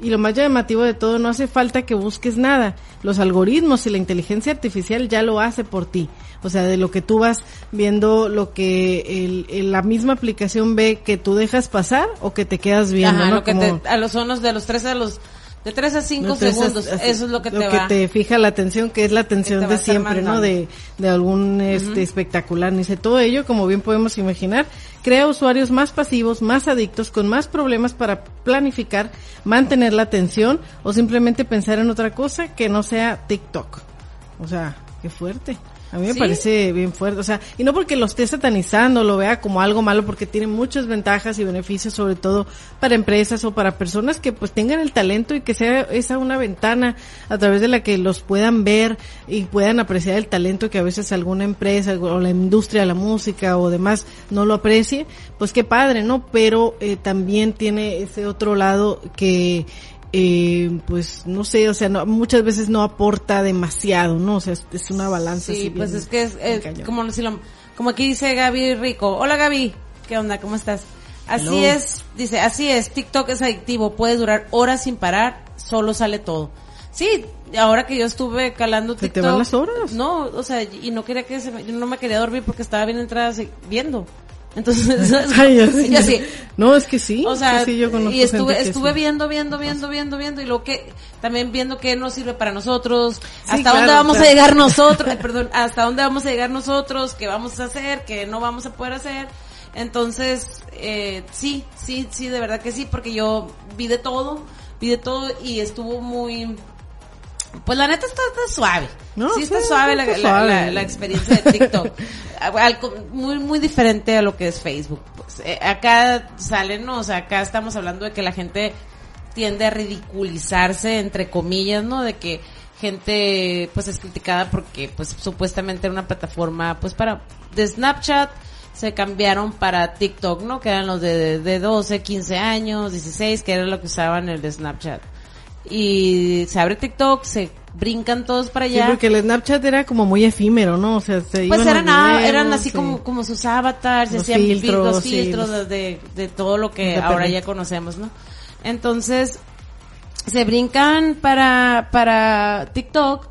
y lo más llamativo de todo, no hace falta que busques nada. Los algoritmos y la inteligencia artificial ya lo hace por ti. O sea, de lo que tú vas viendo, lo que el, el- la misma aplicación ve que tú dejas pasar o que te quedas viendo, Ajá, ¿no? lo que Como- te, a los sonos de los 3 a los, de 3 a 5 entonces, segundos, así- eso es lo que te va. te fija la atención, que es la atención de a siempre, ¿no? De, de algún este, espectacular. Dice, todo ello, como bien podemos imaginar, crea usuarios más pasivos, más adictos, con más problemas para planificar, mantener la atención o simplemente pensar en otra cosa que no sea TikTok. O sea, qué fuerte. A mí me Sí. parece bien fuerte, o sea, y no porque lo esté satanizando, lo vea como algo malo, porque tiene muchas ventajas y beneficios, sobre todo para empresas o para personas que pues tengan el talento y que sea esa una ventana a través de la que los puedan ver y puedan apreciar el talento que a veces alguna empresa o la industria de la música o demás no lo aprecie, pues qué padre, ¿no? Pero eh, también tiene ese otro lado que eh, pues no sé, o sea, no, muchas veces no aporta demasiado, ¿no? O sea, es, es una balanza. Sí, así pues bien- es que es, eh, como, si lo- como aquí dice Gaby Rico. Hola Gaby, ¿qué onda? ¿Cómo estás? Así Hello. es, dice, así es, TikTok es adictivo, puede durar horas sin parar, solo sale todo. Sí, ahora que yo estuve calando Se TikTok. te van las horas. No, o sea, y no quería que se me- yo no me quería dormir porque estaba bien entrada viendo. Entonces, Ay, así, No, es que sí. o sea, sí, sí, yo conozco y estuve, gente que estuve viendo, viendo, viendo, viendo, viendo, y luego que, también viendo qué nos sirve para nosotros, hasta claro, dónde vamos a llegar nosotros, perdón, hasta dónde vamos a llegar nosotros, qué vamos a hacer, qué no vamos a poder hacer. Entonces, eh, sí, sí, sí, de verdad que sí, porque yo vi de todo, vi de todo y estuvo muy, pues la neta está, está suave. No, sí, está sí, suave, la, está la- suave. la- la experiencia de TikTok. Al- muy, muy diferente a lo que es Facebook. Pues, eh, acá salen, o sea, acá estamos hablando de que la gente tiende a ridiculizarse entre comillas, ¿no? De que gente pues es criticada porque pues supuestamente era una plataforma pues para de Snapchat se cambiaron para TikTok, ¿no? Que eran los de, de 12, 15 años, 16, que era lo que usaban el de Snapchat. Y se abre TikTok, se brincan todos para allá. Sí, porque el Snapchat era como muy efímero, ¿no? O sea, se pues eran, videos, eran así sí. como, como sus avatars, se hacían filtros, los sí, filtros los- de, de todo lo que ahora ya conocemos, ¿no? Entonces, se brincan para, para TikTok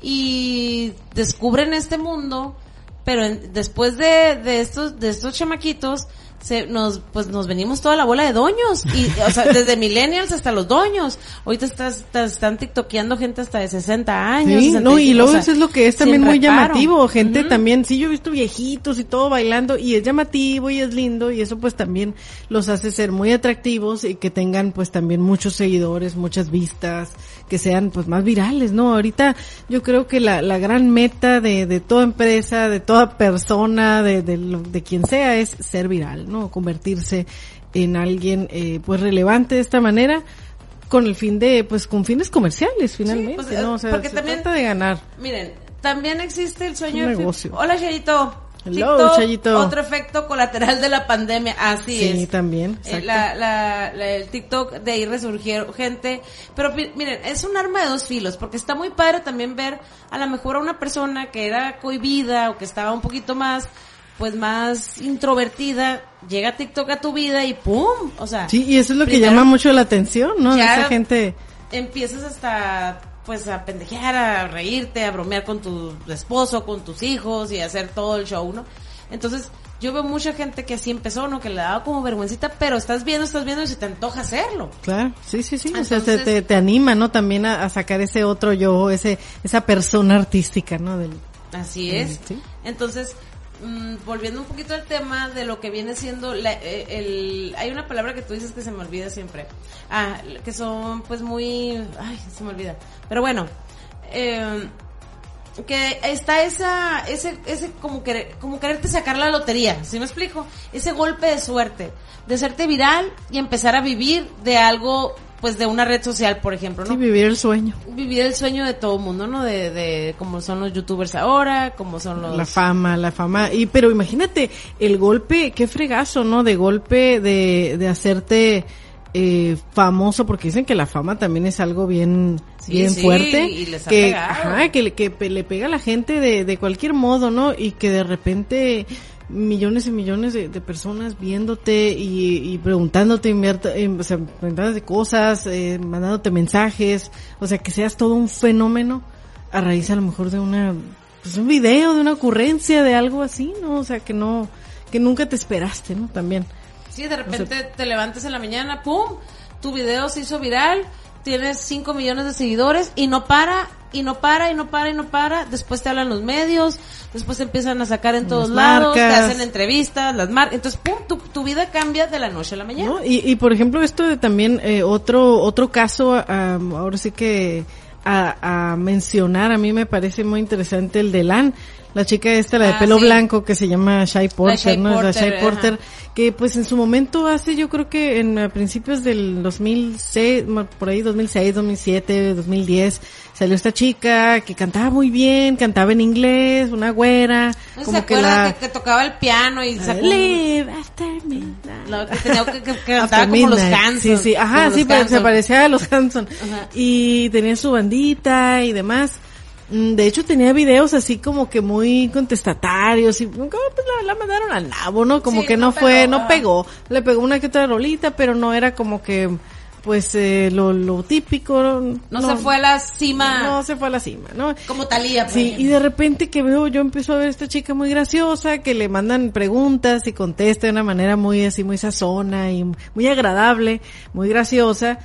y descubren este mundo, pero en- después de, de estos, de estos chamaquitos, se, nos, pues nos venimos toda la bola de doños, y, o sea, desde millennials hasta los doños. Ahorita estás, estás- están tiktokeando gente hasta de 60 años. Sí, no, y 65, luego o sea, eso es lo que es también muy reparo. llamativo, gente también, sí, yo he visto viejitos y todo bailando y es llamativo y es lindo y eso pues también los hace ser muy atractivos y que tengan pues también muchos seguidores, muchas vistas, que sean pues más virales, ¿no? Ahorita yo creo que la, la gran meta de, de toda empresa, de toda persona, de, de, de quien sea es ser viral, ¿no? Convertirse en alguien eh, pues relevante de esta manera con el fin de pues con fines comerciales finalmente, pues, ¿no? O sea, porque se también- trata de ganar. Miren, también existe el sueño de... negocio. Hola, Chayito. Hello, TikTok. Otro efecto colateral de la pandemia. Así Sí, es. también, Eh, la, la, la- el TikTok, de ahí resurgieron gente. Pero miren, es un arma de dos filos, porque está muy padre también ver a lo mejor a una persona que era cohibida o que estaba un poquito más, pues más introvertida, llega TikTok a tu vida y ¡pum! O sea, Sí, y eso es lo que llama mucho la atención, ¿no? Ya- esa gente. empiezas hasta pues a pendejear, a reírte, a bromear con tu esposo, con tus hijos y hacer todo el show, ¿no? Entonces, yo veo mucha gente que así empezó, ¿no? Que le daba como vergüencita, pero estás viendo, estás viendo y se te antoja hacerlo. Claro, sí, sí, sí. o sea, Entonces- te, te, te anima, ¿no? También a, a sacar ese otro yo, ese, esa persona artística, ¿no? Del, Así es. Sí. Entonces, mm, volviendo un poquito al tema de lo que viene siendo la- eh, el hay una palabra que tú dices que se me olvida siempre. Ah, que son pues muy ay, se me olvida. Pero bueno, eh, que está esa ese ese como querer, como quererte sacar la lotería, ¿sí me explico? Ese golpe de suerte de hacerte viral y empezar a vivir de algo pues de una red social, por ejemplo, ¿no? sí, vivir el sueño. vivir el sueño de todo mundo, ¿no? De, de como son los youtubers ahora, como son los... La fama, la fama. Y, pero imagínate, el golpe, qué fregazo, ¿no? De golpe de, de hacerte, eh, famoso, porque dicen que la fama también es algo bien, Sí, bien sí, fuerte. y les ha que, ajá, que, que le pega a la gente de, de cualquier modo, ¿no? Y que de repente millones y millones de, de personas viéndote y, y preguntándote, invierta- eh, o sea, preguntándote cosas, eh, mandándote mensajes, o sea, que seas todo un fenómeno a raíz a lo mejor de una, pues un video, de una ocurrencia, de algo así, ¿no? O sea, que no, que nunca te esperaste, ¿no? También. Sí, de repente te levantas en la mañana, ¡pum! Tu video se hizo viral, tienes 5 millones de seguidores y no para, y no para, y no para, y no para. Después te hablan los medios, después te empiezan a sacar en todos Las lados, te hacen entrevistas, las marcas. Entonces, ¡pum! Tu, tu vida cambia de la noche a la mañana. ¿no? Y, y por ejemplo esto de también eh, otro otro caso ahora sí que a, a mencionar a mí me parece muy interesante el de Lan la chica esta la de Ah, pelo sí. blanco que se llama Shai Porter no Es la Porter, Shai ajá. Porter que pues en su momento hace yo creo que en a principios del 2006 ma- por ahí 2006 2007 2010 salió esta chica que cantaba muy bien cantaba en inglés una güera ¿No se como que acuerdan la que, que tocaba el piano y sacó Live after midnight. lo que tenía que, que, que cantaba como los Midnight. Hanson. Sí, sí, ajá, sí, los pero se parecía a los Hanson. Ajá. Y tenía su bandita y demás. Mm, De hecho tenía videos así como que muy contestatarios y como pues la, la mandaron al nabo, ¿no? Como Sí, que no no, fue, pegó, no pegó. Le pegó una que otra rolita, pero no era como que pues eh, lo, lo típico. No, No, se fue a la cima No se fue a la cima, ¿no? como Talía. por Sí, ejemplo. y de repente que veo, yo empiezo a ver a esta chica muy graciosa, que le mandan preguntas y contesta de una manera muy así, muy sazona y muy agradable, muy graciosa.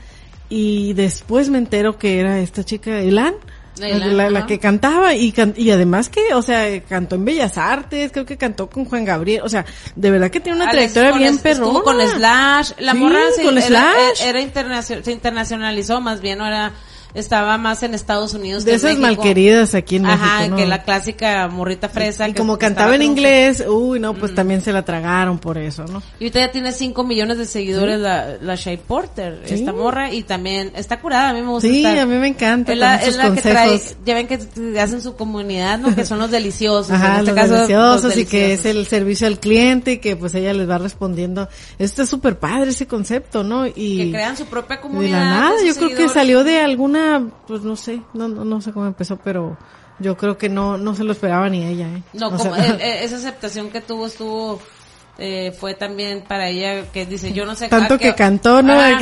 Y después me entero que era esta chica, Elan, La que cantaba y, can- y además que, o sea, cantó en Bellas Artes, creo que cantó con Juan Gabriel, o sea, de verdad que tiene una trayectoria bien perrona. con Slash. La Sí, morra se, con era, Slash. era internacio- se internacionalizó más bien, no era estaba más en Estados Unidos de que esas en malqueridas aquí en Ajá, México, ¿no? que la clásica morrita fresa. y que como cantaba en inglés, uy, no, Mm. pues también se la tragaron por eso, ¿no? Y ahorita ya tiene 5 millones de seguidores la, la Shea Porter, Sí. esta morra, y también está curada, a mí me gusta Sí, estar. a mí me encanta Es la, es la que trae, ya ven que hacen su comunidad, ¿no? Que son los deliciosos. Ajá, en este los caso, deliciosos los y que es deliciosos. el servicio al cliente y que pues ella les va respondiendo. Esto es súper padre ese concepto, ¿no? Y Que crean su propia de comunidad. la nada, yo creo que salió de alguna, pues no sé, no, no, no sé cómo empezó, pero yo creo que no, no se lo esperaba ni ella, ¿eh? No, O como sea, eh, eh, esa aceptación que tuvo estuvo eh, fue también para ella que dice yo no sé Tanto que cantó, ¿no? Ah,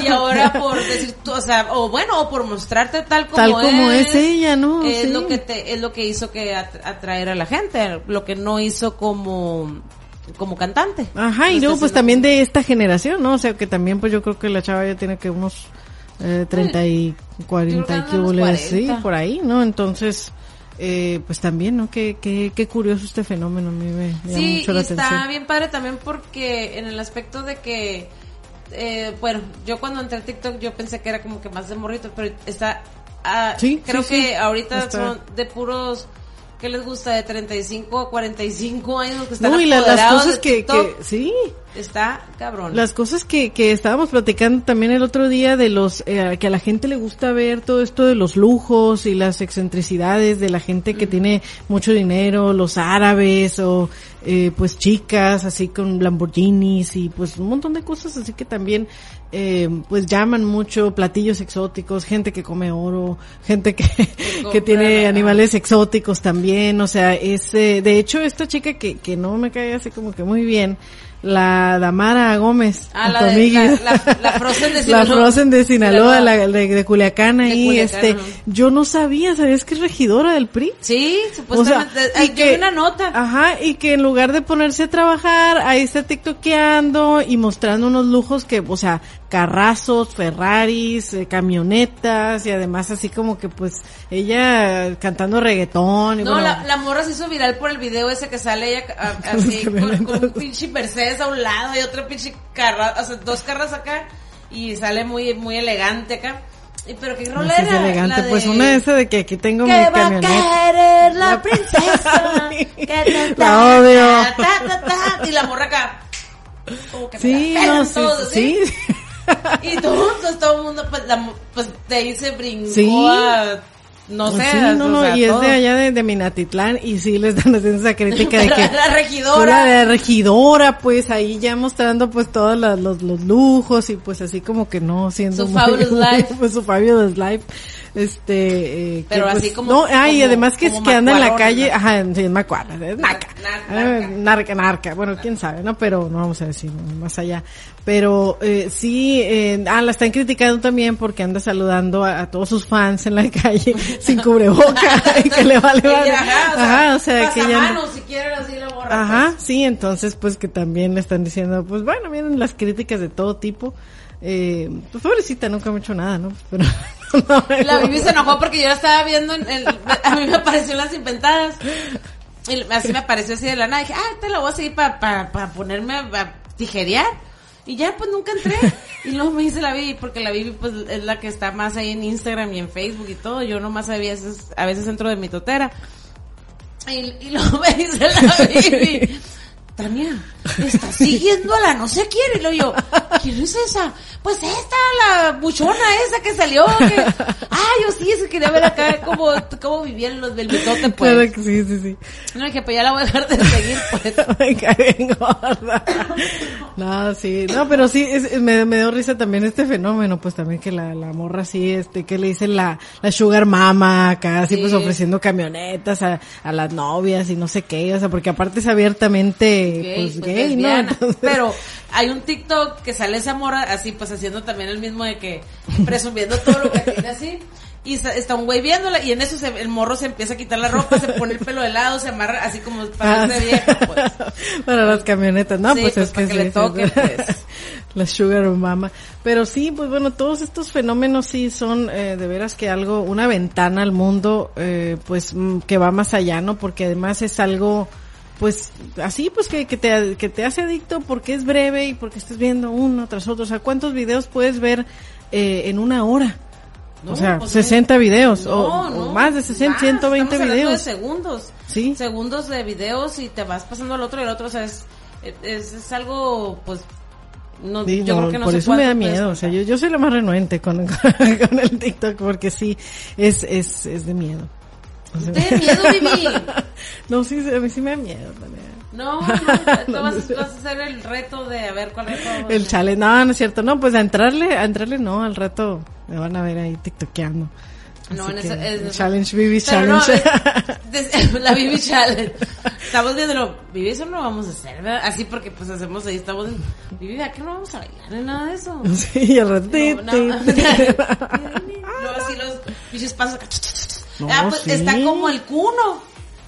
y ahora por decir tú, o sea o bueno o por mostrarte tal como Tal como es ella, ¿no? es Sí. lo que te es lo que hizo que at- atraer a la gente lo que no hizo como como cantante Ajá, y está pues también de esta generación, ¿no? O sea, que también pues yo creo que la chava ya tiene que unos eh, 30 y 40 y anda en los quíbules, sí, 40. por ahí, ¿no? Entonces, eh, pues también, ¿no? Qué, qué, qué curioso este fenómeno, a mí me llama Sí, mucho y la está atención. bien padre también porque en el aspecto de que, eh, bueno, yo cuando entré a TikTok yo pensé que era como que más de morritos, pero está, ah, Sí, creo sí, que sí. ahorita Está. son de puros, ¿qué les gusta? De 35 a 45 años que están No, y la- las cosas que, que, sí, Está cabrón. Las cosas que, que estábamos platicando también el otro día de los, eh, que a la gente le gusta ver todo esto de los lujos y las excentricidades de la gente que tiene mucho dinero, los árabes o eh, pues chicas así con Lamborghinis y pues un montón de cosas así que también eh, pues llaman mucho platillos exóticos, gente que come oro, gente que, que tiene animales exóticos también, o sea, es, eh, de hecho esta chica que, que no me cae así como que muy bien, la Damara Gómez, Ah, la de- la- la- la Frozen de La Sinaloa. Frozen de Sinaloa, la de, de Culiacán ahí, Culiacán, este, yo no sabía, ¿sabías que es regidora del PRI? sí, O sea, supuestamente, ay, yo vi una nota. Ajá, y que en lugar de ponerse a trabajar, ahí está tiktokeando y mostrando unos lujos que, o sea, carrazos, Ferraris, eh, camionetas y además así como que pues ella cantando reggaetón y No, bueno, la, la morra se hizo viral por el video ese que sale ella a- así con, con un pinche Mercedes a un lado y otro pinche carra, o sea, dos carras acá y sale muy muy elegante acá. Pero qué rola es era? elegante, de- pues una de esas de que aquí tengo mi ¿Qué va a camioneta. querer la princesa? Que ta, ta, La odio. ta, ta, ta, ta, y la morra acá. Me Sí, no, sí, todos, sí. Y todos, todo el mundo, pues, la, pues de ahí se brincó Sí. a, no sé, Sí, no, o no, sea, y es todo. de allá de, de Minatitlán y sí les dan haciendo esa crítica de que la regidora. la regidora, pues ahí ya mostrando pues todos los, los lujos y pues así como que no siendo Su fabulous life. pues su fabulous life. Este, eh, que, Pero pues, así como- No, ah, y como- además que, es que anda en la calle, ajá, sí, es macuarra, es naca. Nar- Ah, narca, narca, bueno, quién sabe, ¿no? Pero no vamos a decir más allá. Pero eh, sí, eh, ah, la están criticando también porque anda saludando a, a todos sus fans en la calle sin cubreboca y que le vale vale. Ajá, o sea, que ella... pasamanos, si quieren así la morra. Ajá, sí, entonces pues que también le están diciendo, pues bueno, miren las críticas de todo tipo. Eh, pues pobrecita, nunca me ha hecho nada, ¿no? Pero, no. La Bibi se enojó porque yo la estaba viendo en el, a mí me apareció en las inventadas. Y así me apareció así de la nada. Dije, ah, te la voy a seguir para pa, pa ponerme a, tijerear. Y ya, pues nunca entré. Y luego me dice la Bibi, porque la Bibi pues es la que está más ahí en Instagram y en Facebook y todo. Yo nomás a veces, a veces entro de mi totera. Y, y luego me dice la Bibi, Tania, está siguiendo a la no sé quién. Y luego yo, ¿quién es esa? Pues esta, la buchona esa que salió. Que... Ah, yo sí, se quería ver acá cómo, cómo vivían los del mitote, pues. Claro que sí, sí, sí. No, dije, pues ya la voy a dejar de seguir, pues. Me cae bien gorda. No, sí, no, pero sí, es, me, me dio risa también este fenómeno, pues también que la, la morra así, este, que le dicen la, la sugar mama acá, así Sí. pues ofreciendo camionetas a, a las novias y no sé qué, o sea, porque aparte es abiertamente, pues, pues, gay, ¿no? Entonces- Pero hay un TikTok que sale esa morra así, pues haciendo también el mismo de que presumiendo todo lo que tiene así. Y está un güey viéndola y en eso se- el morro se empieza a quitar la ropa, se pone el pelo de lado, se amarra así como para Ah, vieja, pues. Para las camionetas, no, Sí, pues, pues, es para que, que le sí, toque, pues. La sugar mama. Pero sí, pues bueno, todos estos fenómenos sí son eh, de veras que algo, una ventana al mundo, eh, pues mm, que va más allá, ¿no? Porque además es algo, pues así, pues que, que te, que te hace adicto porque es breve y porque estás viendo uno tras otro. O sea, ¿cuántos videos puedes ver eh, en una hora? No, o sea, pues, 60 videos no, o, no, o más de 60, más, 120 estamos hablando videos. de segundos. Sí. Segundos de videos y te vas pasando al otro y al otro, o sea, es, es, es algo, pues, no, Sí, yo no, creo que no por eso me da miedo, o sea, yo, yo soy la más renuente con, con, el TikTok porque sí, es, es, es de miedo. O sea, ¿Te da miedo, Vivi? no, sí, a mí sí me da miedo también. No, no, tú vas, vas a hacer el reto de a ver cuál reto. El challenge, no, no es cierto, no, pues a entrarle, a entrarle no, al rato me van a ver ahí tiktokeando. No, en ese, es- el challenge, Vivi Pero no, challenge. es- es- la Bibi Challenge. Estamos viéndolo. Bibi, eso no vamos a hacer, ¿verdad? Así porque pues hacemos ahí, estamos... Bibi, ¿a qué no vamos a bailar ni nada de eso? sí, y al rato. No, no. No, así los bichos pasos acá. No, Ah, pues, sí. Está como el cuno.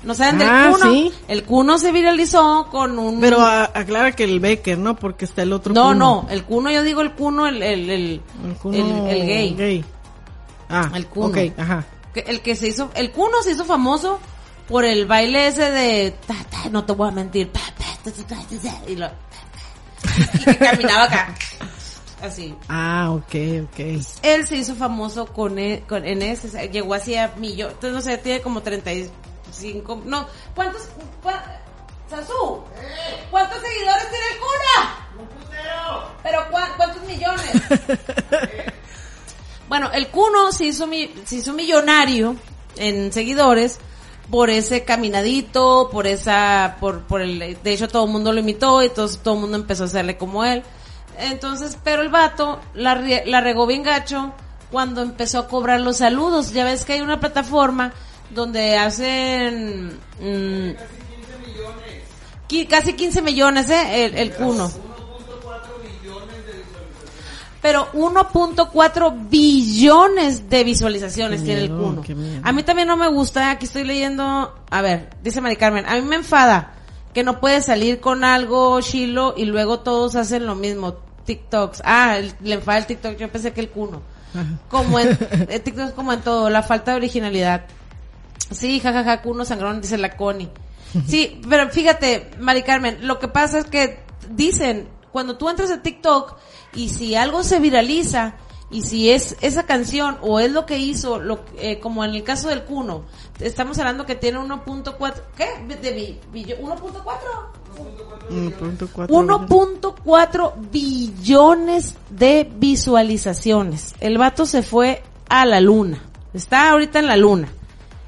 ¿No saben del Ah, cuno? sí. El cuno se viralizó con un... Pero a- aclara que el Becker, ¿no? Porque está el otro no, cuno. no, el cuno, yo digo el cuno, el, el, el, El cuno el- el gay. Ah, El cuno. Ajá. El que se hizo, el cuno se hizo famoso por el baile ese de, ta, ta, no te voy a mentir, pa, pa, ta, ta, ta, ta, ta, y, lo, y que caminaba acá, así. Ah, ok, ok. Él se hizo famoso con, e- con en ese, o sea, llegó así a millón, entonces no sé, tiene como 35, no, ¿cuántos, cua- Sasú, ¿cuántos seguidores tiene el cuno? Pero ¿cuá- ¿cuántos millones? Bueno, el Cuno se hizo, mi- se hizo millonario en seguidores por ese caminadito, por esa, por, por el, de hecho todo el mundo lo imitó y todo, todo el mundo empezó a hacerle como él. Entonces, pero el vato la, la regó bien gacho cuando empezó a cobrar los saludos. Ya ves que hay una plataforma donde hacen, mm, qui- casi 15 millones, eh, el, el Cuno. Pero 1.4 billones de visualizaciones tiene el Cuno. A mí también no me gusta, aquí estoy leyendo, a ver, dice Mari Carmen, a mí me enfada que no puedes salir con algo chilo y luego todos hacen lo mismo, TikToks. Ah, el- le enfada el TikTok, yo pensé que el Cuno. Como en, eh, TikTok es como en todo, la falta de originalidad. Sí, jajaja, Cuno sangrón, dice la Connie. Sí, pero fíjate, Mari Carmen, lo que pasa es que dicen, cuando tú entras a TikTok y si algo se viraliza y si es esa canción o es lo que hizo, lo, eh, como en el caso del Cuno, estamos hablando que tiene 1.4, ¿qué? De, bi- billo- 1.4. 1.4. 1.4 billones de visualizaciones. El vato se fue a la luna. Está ahorita en la luna.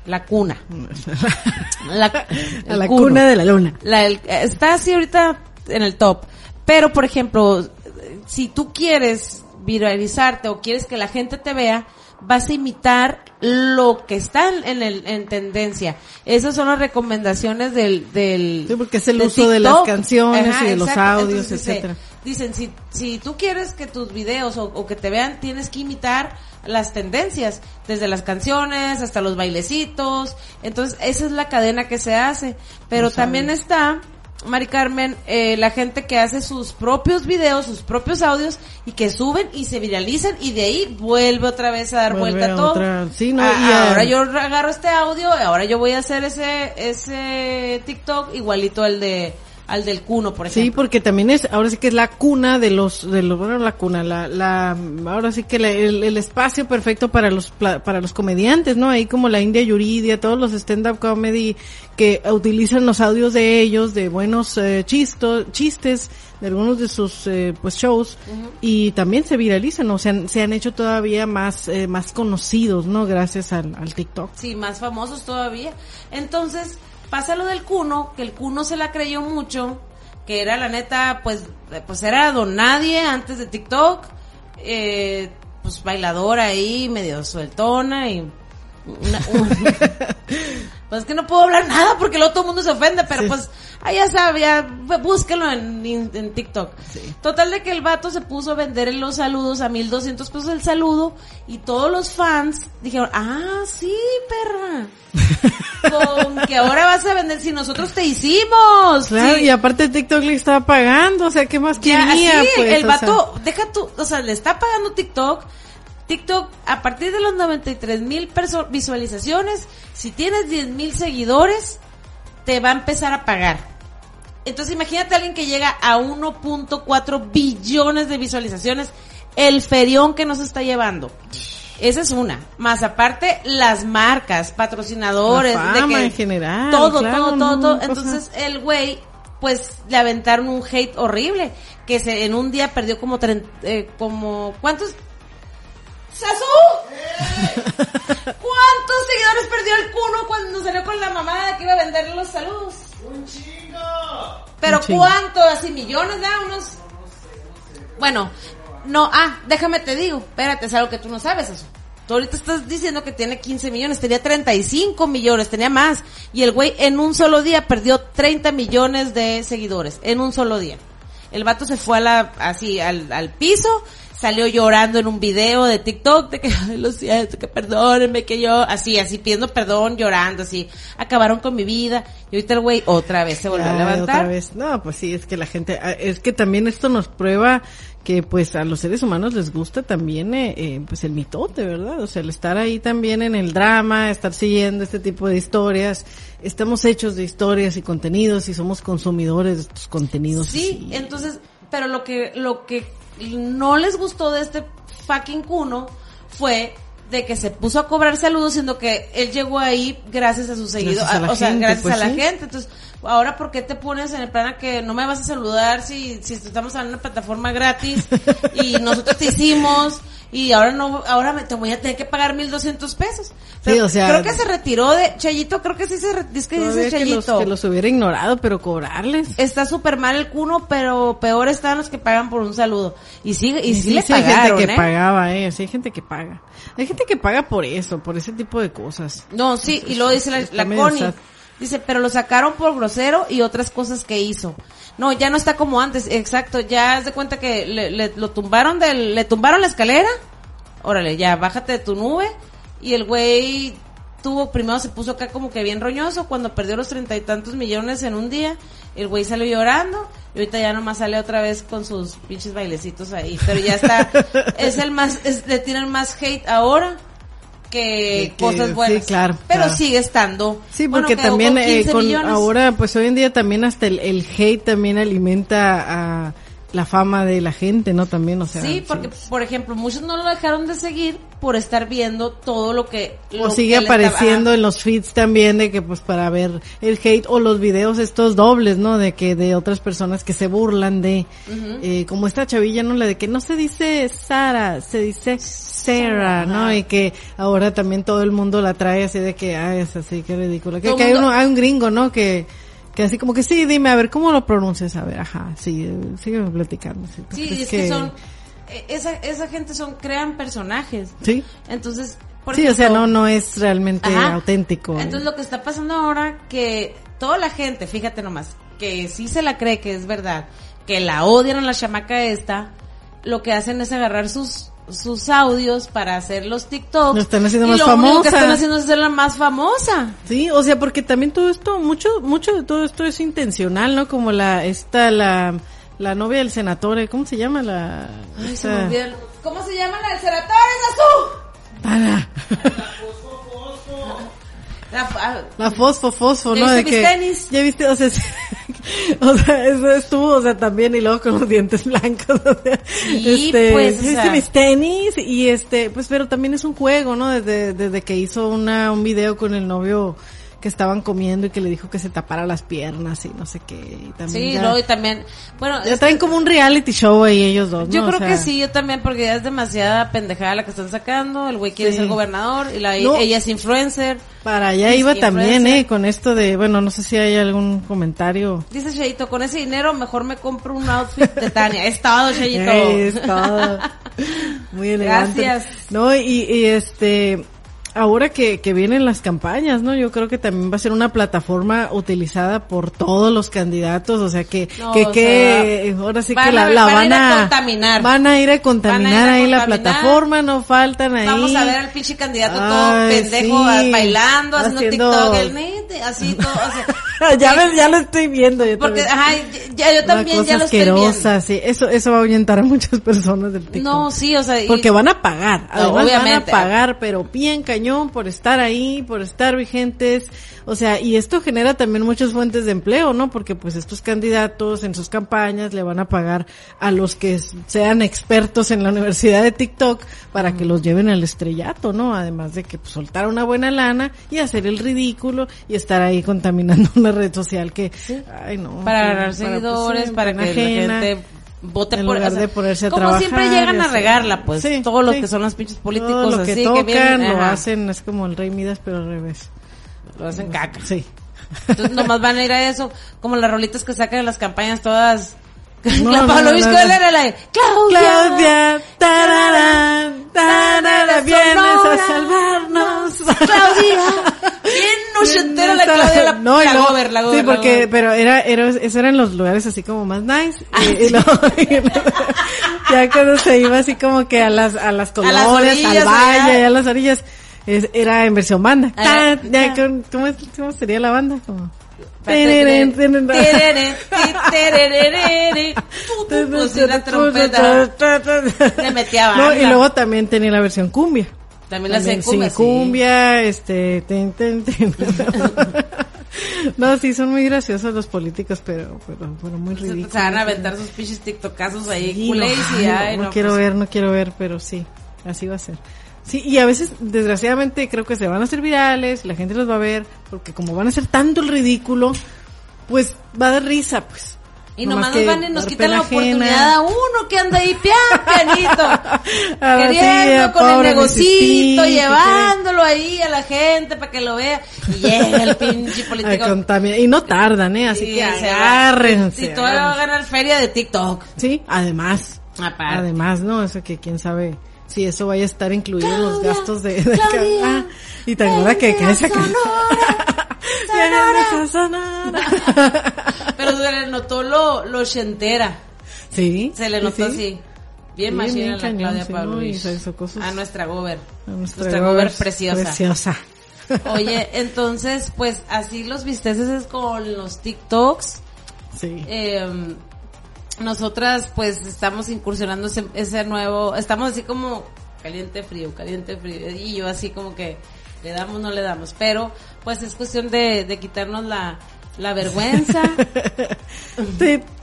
La cuna. La, A el la cuno. cuna de la luna. La- el- está así ahorita en el top. Pero, por ejemplo, si tú quieres viralizarte o quieres que la gente te vea, vas a imitar lo que está en, el, en tendencia. Esas son las recomendaciones del, del Sí, porque es el uso de las canciones y de los audios, Entonces etcétera. Dicen, si, si tú quieres que tus videos o, o que te vean, tienes que imitar las tendencias, desde las canciones hasta los bailecitos. Entonces, esa es la cadena que se hace. Pero también está, Mari Carmen, eh, la gente que hace sus propios videos, sus propios audios y que suben y se viralizan y de ahí vuelve otra vez a dar Vuelve vuelta a todo. otra- sí, no, Ah, y ahora yo agarro este audio, ahora yo voy a hacer ese, ese TikTok igualito al de, al del Cuno, por ejemplo. Sí, porque también es, ahora sí que es la cuna de los, de los, bueno, la cuna, la, la, ahora sí que la- el, el espacio perfecto para los, para los comediantes, ¿no? Ahí como la India Yuridia, todos los stand-up comedy que utilizan los audios de ellos, de buenos eh, chistos, chistes, de algunos de sus, eh, pues, shows, y también se viralizan, o sea, se han hecho todavía más, eh, más conocidos, ¿no? Gracias al, al TikTok. Sí, más famosos todavía. Entonces, pasa lo del Cuno, que el Cuno se la creyó mucho, que era la neta, pues, pues era don nadie antes de TikTok, eh, pues bailadora ahí, medio sueltona y... una- un- pues es que no puedo hablar nada porque luego todo el mundo se ofende, pero Sí. pues, ahí ya sabe, ya, búsquenlo en, en- en TikTok. Total de que el vato se puso a vender los saludos a 1200 pesos el saludo y todos los fans dijeron, ah, sí, perra. Con que ahora vas a vender si nosotros te hicimos. Claro, Sí. y aparte TikTok le estaba pagando, o sea, ¿qué más Ya, quería? sí, pues, el vato, deja tú, o sea, le está pagando TikTok. TikTok, a partir de los 93 mil visualizaciones, si tienes 10 mil seguidores, te va a empezar a pagar. Entonces imagínate a alguien que llega a 1.4 billones de visualizaciones, el ferión que nos está llevando. Esa es una. Más aparte, las marcas, patrocinadores, La de que en general, todo, claro, todo, todo, no, todo. Entonces, el güey, pues, le aventaron un hate horrible, que se, en un día perdió como tren- eh, como, ¿cuántos? ¡Sasú! ¿Cuántos seguidores perdió el cuno cuando salió con la mamada que iba a vender los saludos? ¡Un chingo! Pero Un chingo. ¿cuánto? Así millones, ¿da? Unos... Bueno, no, ah, déjame te digo, espérate, es algo que tú no sabes eso. Tú ahorita estás diciendo que tiene 15 millones, tenía 35 millones, tenía más. Y el güey en un solo día perdió 30 millones de seguidores, en un solo día. El vato se fue a la, así, al, al piso, salió llorando en un video de TikTok de que, "Ay, lo siento, que perdónenme, que yo, así, así, pidiendo perdón, llorando, así. Acabaron con mi vida. Y ahorita el güey otra vez se volvió a levantar. otra vez. No, pues sí, es que la gente, ah, es que también esto nos prueba que pues a los seres humanos les gusta también eh, eh, pues el mitote, ¿verdad? O sea, el estar ahí también en el drama, estar siguiendo este tipo de historias. Estamos hechos de historias y contenidos y somos consumidores de estos contenidos. Sí, y- entonces, pero lo que, lo que no les gustó de este fucking cuno fue de que se puso a cobrar saludos, siendo que él llegó ahí gracias a sus seguidores, la o sea, gente, gracias pues a la sí. gente. Entonces, ahora, ¿por qué te pones en el plan a que no me vas a saludar si, si estamos en una plataforma gratis y nosotros te hicimos y ahora no, ahora me, te voy a tener que pagar mil doscientos pesos? Sí, o sea- creo que se retiró de Chayito, creo que sí se, es que dice que los, Chayito que los hubiera ignorado, pero cobrarles. está súper mal el cuno, pero peor están los que pagan por un saludo. Y sigue, y, sí, le sí hay pagaron, gente que ¿eh? pagaba, eh, sí hay gente que paga. Hay gente que paga por eso, por ese tipo de cosas. No, sí, y luego dice la, la Connie. Dice, pero lo sacaron por grosero y otras cosas que hizo. No, ya no está como antes, exacto, ya haz de cuenta que le, le- lo tumbaron del, le tumbaron la escalera. Órale, ya, bájate de tu nube. Y el güey tuvo, primero se puso acá como que bien roñoso cuando perdió los treinta y tantos millones en un día. El güey salió llorando y ahorita ya nomás sale otra vez con sus pinches bailecitos ahí. Pero ya está, es el más, es, le tiran más hate ahora que, cosas buenas. sí, claro, Pero claro. sigue estando. Sí, porque también con eh, 15 con ahora, pues hoy en día también hasta el, el hate también alimenta a la fama de la gente, ¿no? También, o sea. Sí, porque, por ejemplo, muchos no lo dejaron de seguir por estar viendo todo lo que... lo O sigue que le estaba- apareciendo en los feeds también de que pues para ver el hate o los videos estos dobles, ¿no? De que de otras personas que se burlan de, eh, como esta chavilla, ¿no? La de que no se dice Sara, se dice Sarah, ¿no? Y que ahora también todo el mundo la trae así de que, ay, es así, qué ridículo. Que, hay, uno, hay un gringo, ¿no? Que, que así como que sí, dime, a ver, ¿cómo lo pronuncias? A ver, ajá, sí, eh, sigue platicando. Sí, Sí, Pues es que, son... eh, Esa, esa gente son, crean personajes. Sí, Entonces, por sí, o sea, no, no es realmente Ajá. auténtico. Entonces lo que está pasando ahora que toda la gente, fíjate nomás, que sí se la cree que es verdad, que la odian a la chamaca esta, lo que hacen es agarrar sus sus audios para hacer los TikToks. Lo están haciendo y más lo único que famosa. están haciendo es hacerla más famosa. Sí, o sea, porque también todo esto, mucho, mucho de todo esto es intencional, ¿no? Como la, esta, la, la novia del senatore, ¿cómo se llama la? Ay, se esta- me olvidó el- ¿Cómo se llama la del Ceratores Azul? Tara. La, La fosfo, fosfo, ¿Ya ¿no? De mis que, tenis? Ya viste, o sea, o sea, eso estuvo, o sea, también, y luego con los dientes blancos, o sea, Sí, este, pues, o ¿ya viste sea. mis tenis? Y este, pues, pero también es un juego, ¿no? Desde, desde que hizo una, un video con el novio que estaban comiendo y que le dijo que se tapara las piernas y no sé qué, y también sí, ya- luego y también, bueno, Ya traen como un reality show ahí ellos dos, ¿no? Yo O creo sea, que sí, yo también, porque ya es demasiada pendejada la que están sacando. El güey quiere Sí. ser gobernador y la, No. ella es influencer. Para allá iba también, eh, con esto de, bueno, no sé si hay algún comentario. Dice Cheito, con ese dinero mejor me compro un outfit de Tania. Es todo, Cheito. Ey, es todo. Muy elegante. Gracias. No, y, y este, ahora que, que vienen las campañas, ¿no? Yo creo que también va a ser una plataforma utilizada por todos los candidatos, o sea que, No, que, que, ahora sí que la, a- la van a van, ir a a, contaminar. van a ir a contaminar ir a ahí la plataforma, no faltan ahí. Vamos a ver al pinche candidato todo pendejo sí. bailando, haciendo, Haciendo- TikTok, el nete, así todo. O sea, ya, me- ya lo estoy viendo. Yo Porque, también. ajá, ya, yo también ya lo estoy viendo. sí. Eso, eso va a ahuyentar a muchas personas del TikTok. No, sí, o sea, y- Porque van a pagar, además van a obviamente. pagar, pero bien cañón por estar ahí, por estar vigentes, o sea, y esto genera también muchas fuentes de empleo, ¿no? Porque pues estos candidatos en sus campañas le van a pagar a los que sean expertos en la universidad de TikTok para que los lleven al estrellato, ¿no? Además de que pues, soltar una buena lana y hacer el ridículo y estar ahí contaminando una red social que, ay no. para que- agarrar pues, seguidores, sí, para que pena la ajena. gente vote en por lugar o sea, de ponerse a como trabajar siempre llegan a regarla, pues, Sí, todos los sí. que son los pinches políticos Todo lo que así tocan que vienen, lo ajá, hacen, es como el rey Midas, pero al revés. Lo hacen caca. Sí. Entonces nomás van a ir a eso, como las rolitas que sacan en las campañas todas. No, la Pablo no, Visco no, era la de Claudia. Claudia, tararán, tarara, vienes a salvarnos. Claudia. Bien ochentera la Claudia, la, No, la gober, la gober, Sí, porque, gober. pero era, era, eso eran los lugares así como más nice. Ah, y, y luego- ya cuando se iba así como que a las, a las orillas, al valle, allá a las orillas, es- era en versión banda. Ah, ya, ¿cómo, ¿Cómo sería la banda? Como... No, y luego también tenía la versión cumbia. También la hacían cumbia, sí. cumbia, este, ten, ten, ten. no, sí, son muy graciosos los políticos, pero, pero, pero muy ridículos. se van a aventar sus pinches tiktokazos ahí, Sí, culés no, y ay, no, no. quiero pues, ver, no quiero ver, pero sí, así va a ser. Sí, y a veces, desgraciadamente, creo que se van a hacer virales, la gente los va a ver, porque como van a hacer tanto el ridículo, pues va a dar risa, pues. Y nomás nos que van y nos quitan la ajena. oportunidad a uno que anda ahí pian, pianito. Sí, queriendo con el negocito, llevándolo ahí a la gente para que lo vea. Y llega el pinche Ay, político. contamina- Y no tardan, ¿eh? Así que agárrense. Y todavía va a ganar feria de TikTok. Sí, además. Aparte. Además, ¿no? Eso que quién sabe si eso vaya a estar incluido en los gastos de, de Claudia, Ah, y te acuerdas que, que ven esa. Pero se le notó lo, lo ochentera. Sí. Se le notó sí. así. Bien Sí, machina bien la cañón, Claudia sí, Pablo. A nuestra gober. A nuestra Nuestra gober gober preciosa. Preciosa. Oye, entonces, pues así los visteces es con los TikToks. Sí. Eh, nosotras pues estamos incursionando ese, ese nuevo, estamos así como caliente frío, caliente frío, y yo así como que le damos, no le damos, pero pues es cuestión de, de quitarnos la, la vergüenza.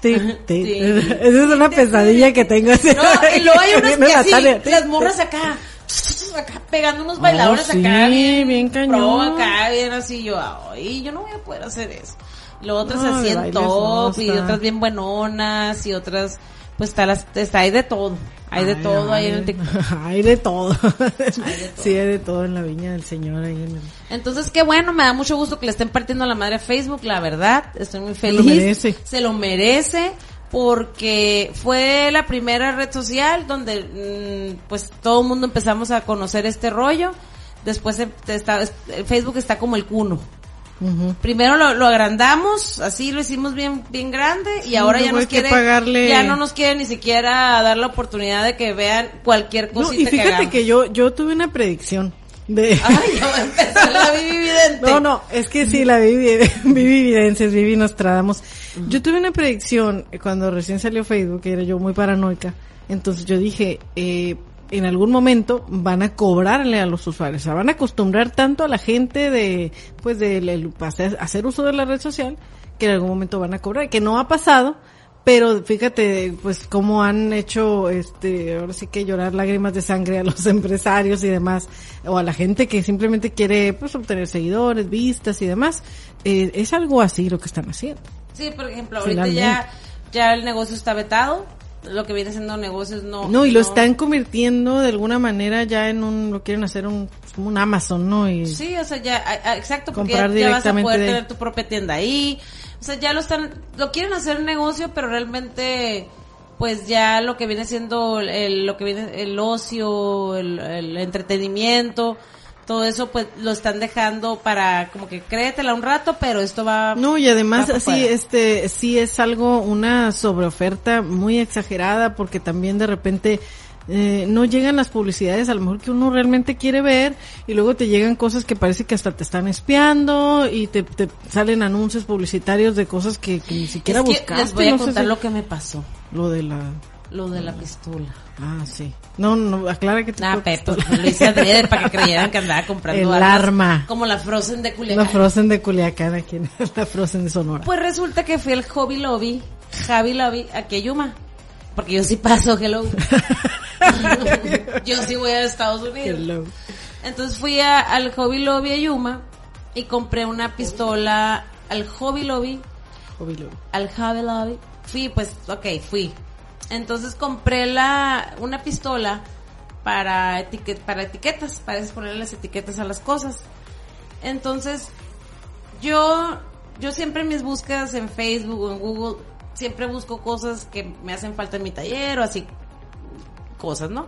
Sí. Esa es una pesadilla que tengo. No, y luego hay unas que así, las morras acá, acá pegando unos bailadores Oh, sí, acá bien, bien cañón. pro, acá bien así, yo, ay, yo no voy a poder hacer eso. Luego otras No, así en top no, y otras bien buenonas y otras, pues está las, está, hay de todo, hay de Ay, todo ahí en el ay. TikTok. Hay de todo. Sí, hay de todo en la viña del Señor ahí en el... Entonces, qué bueno, me da mucho gusto que le estén partiendo la madre a Facebook, la verdad, estoy muy feliz. lo merece. Se lo merece porque fue la primera red social donde mm, pues todo el mundo empezamos a conocer este rollo. Después em- está, es- Facebook está como el cuno. Primero lo, lo agrandamos, así lo hicimos bien bien grande y ahora ya nos quiere pagarle- ya no nos quiere ni siquiera dar la oportunidad de que vean cualquier No, cosita y fíjate que yo, yo tuve una predicción de... Ay, a empezar la. No, no, es que sí, la Vivi, Vivi Evidencias, Vivi Nostradamus. Yo tuve una predicción eh, cuando recién salió Facebook, que era yo muy paranoica. Entonces yo dije, eh, en algún momento van a cobrarle a los usuarios. O sea, van a acostumbrar tanto a la gente de, pues, de hacer, hacer uso de la red social, que en algún momento van a cobrar. Que no ha pasado, pero fíjate, pues, cómo han hecho, este, ahora sí que llorar lágrimas de sangre a los empresarios y demás, o a la gente que simplemente quiere, pues, obtener seguidores, vistas y demás. Eh, es algo así lo que están haciendo. Sí, por ejemplo, ahorita Finalmente. ya, ya el negocio está vetado. Lo que viene siendo negocios no. No, y lo están convirtiendo de alguna manera ya en un, lo quieren hacer un, como un Amazon, ¿no? Y Sí, o sea, ya, a- a- exacto, porque Comprar ya, ya vas a poder de tener tu propia tienda ahí. O sea, ya lo están, lo quieren hacer negocio, pero realmente, pues ya lo que viene siendo el, lo que viene, el ocio, el, el entretenimiento, todo eso, pues lo están dejando para, como que créetela un rato, pero esto va. No, y además afuera. este, sí es algo, una sobreoferta muy exagerada porque también de repente eh, no llegan las publicidades a lo mejor que uno realmente quiere ver y luego te llegan cosas que parece que hasta te están espiando y te, te salen anuncios publicitarios de cosas que, que ni siquiera Es que buscaste. les voy a no contar si- lo que me pasó. lo de la... Lo de la pistola. Ah, sí. No, no, aclara que te Nah, Pepe, lo hice adrede para que creyeran que andaba comprando El armas arma. Como la Frozen de Culiacán. La Frozen de Culiacán aquí la Frozen de Sonora. Pues resulta que fui al Hobby Lobby, Javi Lobby, aquí a Yuma. Porque yo sí paso, hello. yo sí voy a Estados Unidos. Hello. Entonces fui a- al Hobby Lobby a Yuma y compré una pistola al Hobby Lobby, Hobby Lobby. al Hobby Lobby. Fui, pues, ok, fui. Entonces compré la, una pistola para, etiquet, para etiquetas, para ponerle las etiquetas a las cosas. Entonces, yo, yo siempre en mis búsquedas en Facebook o en Google, siempre busco cosas que me hacen falta en mi taller o así, cosas, ¿no?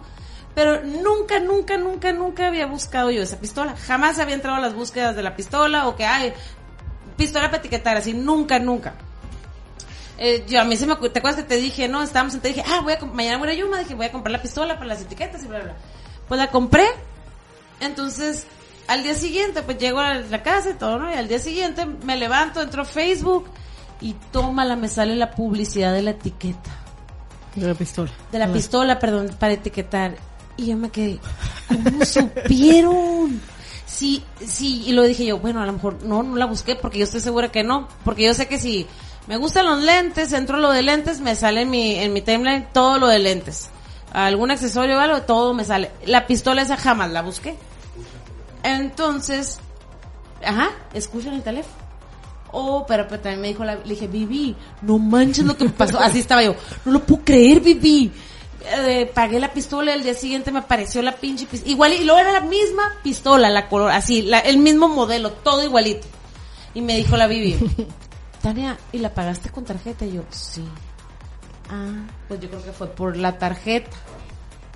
Pero nunca, nunca, nunca, nunca había buscado yo esa pistola. Jamás había entrado a las búsquedas de la pistola o que hay pistola para etiquetar, así, nunca, nunca. Eh, yo a mí se me ¿te acuerdas que te dije, no? Estábamos te dije, ah, voy a, mañana voy a Yuma, dije, voy a comprar la pistola para las etiquetas y bla, bla. Pues la compré, entonces, al día siguiente, pues llego a la casa y todo, ¿no? Y al día siguiente me levanto, entro a Facebook y tómala, me sale la publicidad de la etiqueta. De la pistola. De la Ah. pistola, perdón, para etiquetar. Y yo me quedé, ¿cómo supieron? Sí, sí, y lo dije yo, bueno, a lo mejor no, no la busqué porque yo estoy segura que no. Porque yo sé que si me gustan los lentes, entro lo de lentes, me sale en mi, en mi timeline todo lo de lentes. Algún accesorio o algo, todo me sale. La pistola esa jamás la busqué. Entonces, ajá, escuchan el teléfono. Oh, pero, pero también me dijo la, le dije, Vivi, no manches lo que me pasó. Así estaba yo, no lo puedo creer, Vivi. Eh, pagué la pistola el día siguiente me apareció la pinche pistola. Igual, y luego era la misma pistola, la color, así, el mismo modelo, todo igualito. Y me dijo la Vivi, Tania, ¿y la pagaste con tarjeta? Y yo, sí. Ah, pues yo creo que fue por la tarjeta.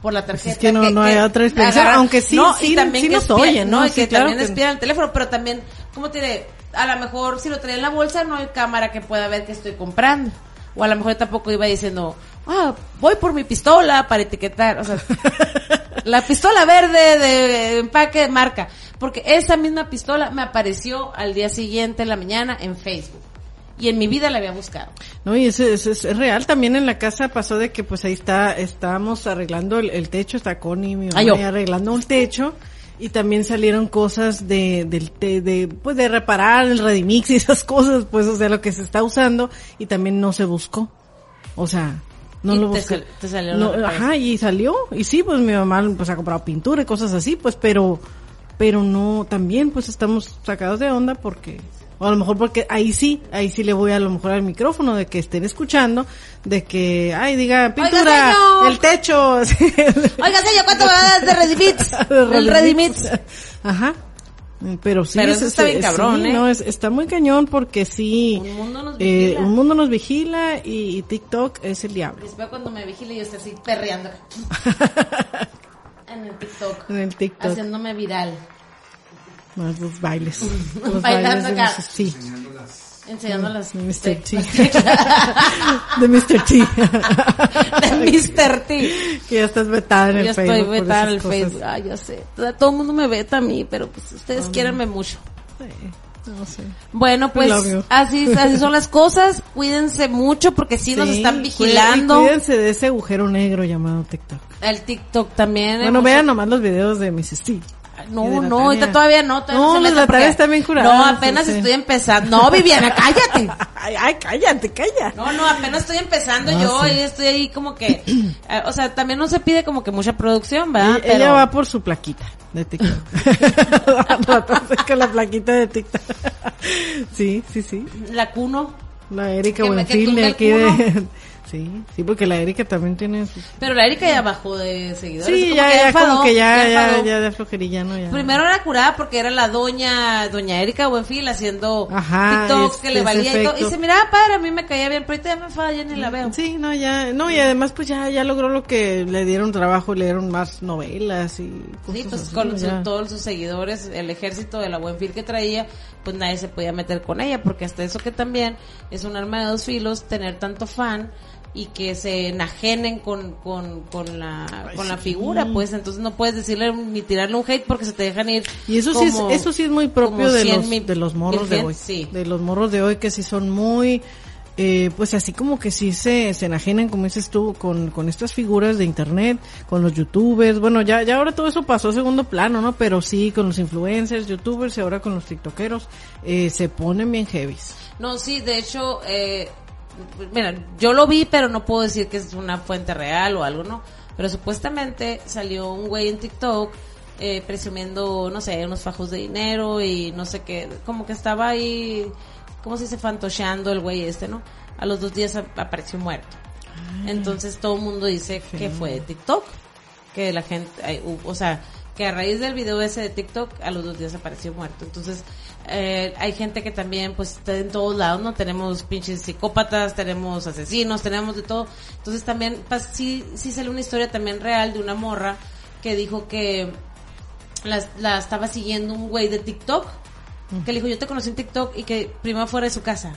Por la tarjeta. Pues es que no- no hay otra explicación, aunque sí- no, sí- y también sí que nos oyen, ¿no? Y Sí, que claro también espían el teléfono, pero también, ¿cómo te diré? A lo mejor si lo traía en la bolsa no hay cámara que pueda ver que estoy comprando. O a lo mejor tampoco iba diciendo, ah, voy por mi pistola para etiquetar. O sea, la pistola verde de empaque de marca. Porque esa misma pistola me apareció al día siguiente en la mañana en Facebook. Y en mi vida la había buscado. No, y eso, eso es real. También en la casa pasó de que pues ahí está, estábamos arreglando el, el techo, está Connie, mi mamá, arreglando un techo. Y también salieron cosas de, del te- de, pues de reparar el Redimix y esas cosas, pues, o sea, lo que se está usando y también no se buscó. O sea, no Y lo buscó. te salió No, ajá, y salió. Y sí, pues mi mamá pues ha comprado pintura y cosas así, pues, pero, pero no, también pues estamos sacados de onda porque, o a lo mejor porque ahí sí, ahí sí le voy a lo mejor al micrófono de que estén escuchando, de que, ay, diga, pintura, el techo. Oiga, señor, ¿cuánto me va a dar de Redimits? El Redimits. Ajá. Pero sí, Pero es- eso está bien es- cabrón, sí, ¿eh? no, es- está muy cañón porque sí. Un mundo nos eh, vigila. un mundo nos vigila y, y TikTok es el diablo. Veo cuando me vigile yo estoy así perreando. en el TikTok. En el TikTok. Haciéndome viral. Más los bailes. Los Bailando bailes de acá. Mrs. T. Enseñando las... De Mr. T. de- Mr. T. de Mr. T. que ya estás vetada en el Yo Facebook. estoy por vetada en el cosas. Facebook. Ay, ya sé. Todo el mundo me veta a mí, pero pues ustedes quiérenme mucho. Sí, no sé. Bueno, pues así, así son las cosas. Cuídense mucho porque sí, nos Sí, están cuí- vigilando. Cuídense de ese agujero negro llamado TikTok. El TikTok también. Bueno, vean nomás los videos de Mrs. T. No, no, ahorita todavía no. Todavía no, No, se porque- están bien curadas, No, apenas sí, sí. estoy empezando. No, Viviana, cállate. Ay, ay, cállate, calla. No, no, apenas estoy empezando Ah, yo sí. y estoy ahí como que, eh, o sea, también no se pide como que mucha producción, ¿verdad? Y- Ella va por su plaquita de TikTok. Con la plaquita de TikTok. sí, sí, sí. la cuno, La Erika Buenfil de aquí de... Sí, sí, porque la Erika también tiene... sus- pero la Erika ya bajó de seguidores. Sí, como ya, que ya, enfadó, como que ya, ya, enfadó. ya de flojerilla, ¿no? Ya. Primero era curada porque era la doña, doña Erika Buenfil haciendo Ajá, TikToks es- que le valía y todo. Y se miraba padre, a mí me caía bien, pero ahorita ya me enfada, ya ni la veo. Sí, no, ya, no, y además pues ya, ya logró lo que le dieron trabajo, le dieron más novelas y cosas Sí, pues así, con Ya. todos sus seguidores, el ejército de la Buenfil que traía, pues nadie se podía meter con ella, porque hasta eso que también es un arma de dos filos, tener tanto fan, y que se enajenen con, con, con la, Ay, con la figura, pues entonces no puedes decirle ni tirarle un hate porque se te dejan ir. Y eso sí es, eso sí es muy propio de 100 los, mil- de los morros de hoy. Sí. De los morros de hoy que sí son muy, eh, pues así como que sí se, se enajenan, como dices tú, con, con estas figuras de internet, con los youtubers. Bueno, ya, ya ahora todo eso pasó a segundo plano, ¿no? Pero sí, con los influencers, youtubers y ahora con los tiktokeros, eh, se ponen bien heavies. No, sí, de hecho, eh, mira, yo lo vi, pero no puedo decir que es una fuente real o algo, ¿no? Pero supuestamente salió un güey en TikTok eh, presumiendo, no sé, unos fajos de dinero y no sé qué, como que estaba ahí, ¿cómo se dice? Fantocheando el güey este, ¿no? A los dos días ap- apareció muerto. Entonces todo el mundo dice que fue de TikTok, que la gente, o sea, que a raíz del video ese de TikTok a los dos días apareció muerto. Entonces eh, hay gente que también pues está en todos lados, ¿no? Tenemos pinches psicópatas, tenemos asesinos, tenemos de todo. Entonces también pas- sí, sí sale una historia también real de una morra que dijo que la, la estaba siguiendo un güey de TikTok que le dijo yo te conocí en TikTok y que primero fuera de su casa.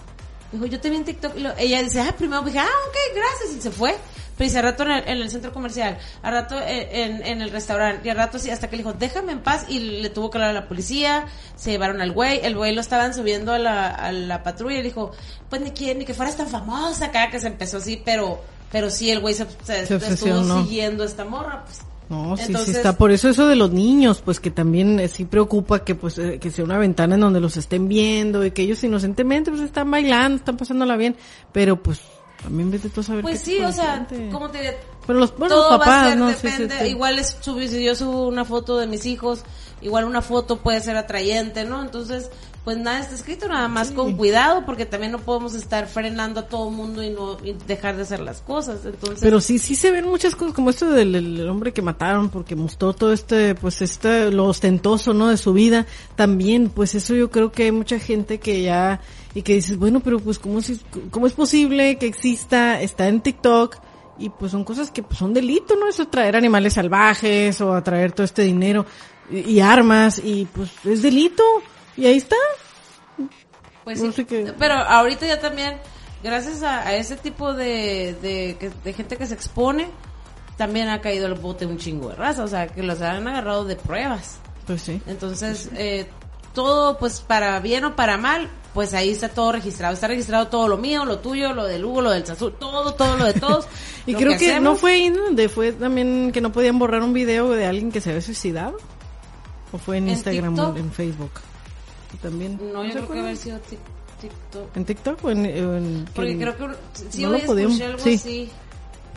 Dijo yo te vi en TikTok y lo- ella dice ah primero dije ah ok gracias y se fue. Pero dice, a rato en el, en el centro comercial, a rato en, en, en el restaurante, y a rato así, hasta que le dijo, déjame en paz, y le tuvo que hablar a la policía, se llevaron al güey, el güey lo estaban subiendo a la, a la patrulla, y dijo, pues ni que, ni que fueras tan famosa acá, que se empezó así, pero, pero sí, el güey se, se- Se estuvo siguiendo esta morra, pues. No, sí, Entonces- sí está. Por eso eso de los niños, pues que también eh, sí preocupa que pues eh, que sea una ventana en donde los estén viendo y que ellos inocentemente pues están bailando, están pasándola bien, pero pues también vete tú a saber Pues qué sí, o sea, gente. como te diré, Pero los, bueno, todo los va a papás, ser, ¿no? Sí, sí, depende, sí. igual es si yo subo una foto de mis hijos, igual una foto puede ser atrayente, ¿no? Entonces, pues nada está escrito, nada más con cuidado, porque también no podemos estar frenando a todo mundo y no y dejar de hacer las cosas, entonces... Pero sí, sí se ven muchas cosas, como esto del, del hombre que mataron, porque mostró todo este, pues este, lo ostentoso, ¿no? De su vida. También, pues eso yo creo que hay mucha gente que ya, y que dices, bueno, pero pues cómo, si, cómo es posible que exista, está en TikTok, y pues son cosas que pues, son delito, ¿no? Eso traer animales salvajes, o atraer todo este dinero, y, y armas, y pues es delito, y ahí está. Pues No sí, qué- pero ahorita ya también, gracias a, a ese tipo de, de, que- de gente que se expone, también ha caído el bote un chingo de raza, o sea, que los han agarrado de pruebas. Pues sí. Entonces, eh, todo, pues para bien o para mal, pues ahí está todo registrado. Está registrado todo lo mío, lo tuyo, lo del Hugo, lo del Sazú, todo, todo lo de todos. Y creo que, no fue ahí donde fue también que no podían borrar un video de alguien que se había suicidado. ¿O fue en, ¿En Instagram o en Facebook? También. No, yo creo que haber sido TikTok. ¿En TikTok o en.? en- Porque en- creo que sí no lo escuché algo sí. así.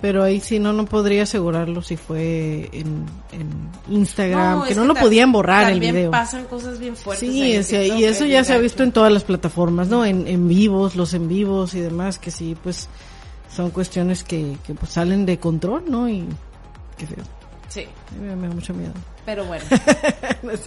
Pero ahí sí no, no podría asegurarlo si fue en, en Instagram. que es no lo ta- podían borrar el video. pasan cosas bien fuertes. Sí, sea, TikTok, y eso es ya se ha visto en todas las plataformas, ¿no? En, en vivos, los en vivos y demás, que sí, pues son cuestiones que, que pues salen de control, ¿no? Y qué feo. Sí, Me, me da mucho miedo. Pero bueno.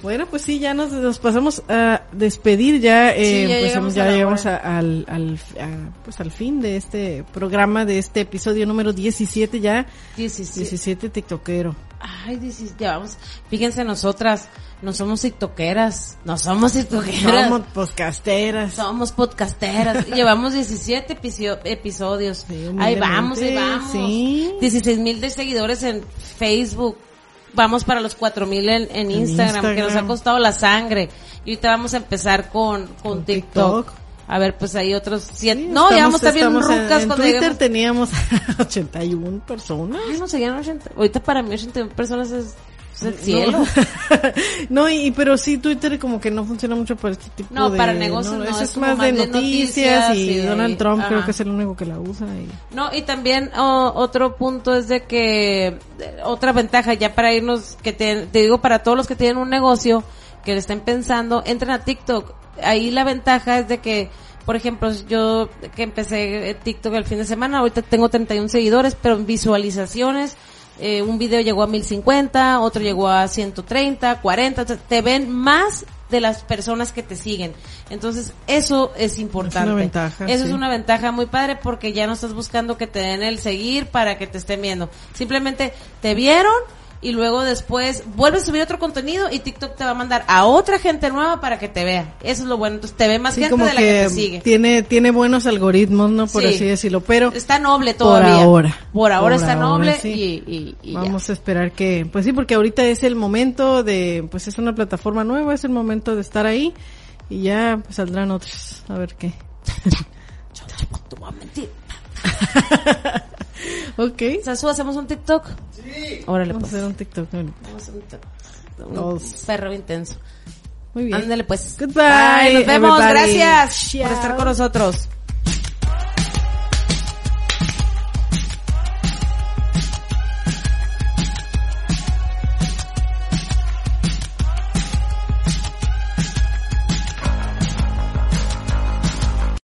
Bueno, pues sí, ya nos, nos pasamos a despedir ya, eh, Sí, ya pues llegamos ya a la llegamos hora. a- al, al, a- pues al fin de este programa, de este episodio número 17 ya, 17. 17 tiktokero. Ay, 17, ya vamos. Fíjense nosotras, no somos tiktokeras, no somos tiktokeras. Somos podcasteras. Somos podcasteras. Llevamos 17 episo- episodios. Sí, ahí vamos, ahí vamos. sí. 16 mil de seguidores en Facebook. Vamos para los 4 mil en, en Instagram, que nos ha Instagram. costado la sangre. Y ahorita vamos a empezar con, con, Con TikTok. TikTok. A ver, pues hay otros 100. Sí, no, ya vamos a estar bien estamos en- rucas en, Twitter teníamos 81 personas. Ay, no seguían 80. Ahorita para mí 81 personas es, es el cielo. No, y, pero sí, Twitter como que no funciona mucho para este tipo No, de... para negocios no, Eso es es como más de noticias, noticias y, Donald Trump creo que es el único que la usa. Y... No, y también oh, otro punto es de que eh, otra ventaja ya para irnos, que te, te digo para todos los que tienen un negocio, que le estén pensando, entren a TikTok. Ahí la ventaja es de que, por ejemplo, yo que empecé eh, TikTok el fin de semana, ahorita tengo 31 seguidores, pero en visualizaciones, eh, un video llegó a 1050, otro llegó a 130, 40, o sea, te ven más de las personas que te siguen. Entonces, eso es importante. ventaja, Eso sí. es una ventaja muy padre porque ya no estás buscando que te den el seguir para que te estén viendo. Simplemente te vieron, y luego después vuelves a subir otro contenido y TikTok te va a mandar a otra gente nueva para que te vea. Eso es lo bueno. Entonces te ve más Sí, gente como de la que, que te sigue. tiene, tiene buenos algoritmos, ¿no? Por Sí. así decirlo, pero Está noble todavía. ahora. Por ahora Por está ahora, noble sí. y, y, y ya. vamos a esperar que, pues sí, porque ahorita es el momento de, pues es una plataforma nueva, es el momento de estar ahí y ya pues, saldrán otros, a ver qué. Tú vas a mentir. Ok. Sasu, ¿hacemos un TikTok? Sí. Órale, Vamos a pues. hacer un TikTok. Vamos a hacer un TikTok. Un perro intenso. Muy bien. Ándale pues. Goodbye, Bye, nos vemos. everybody. Gracias por Chao. estar con nosotros.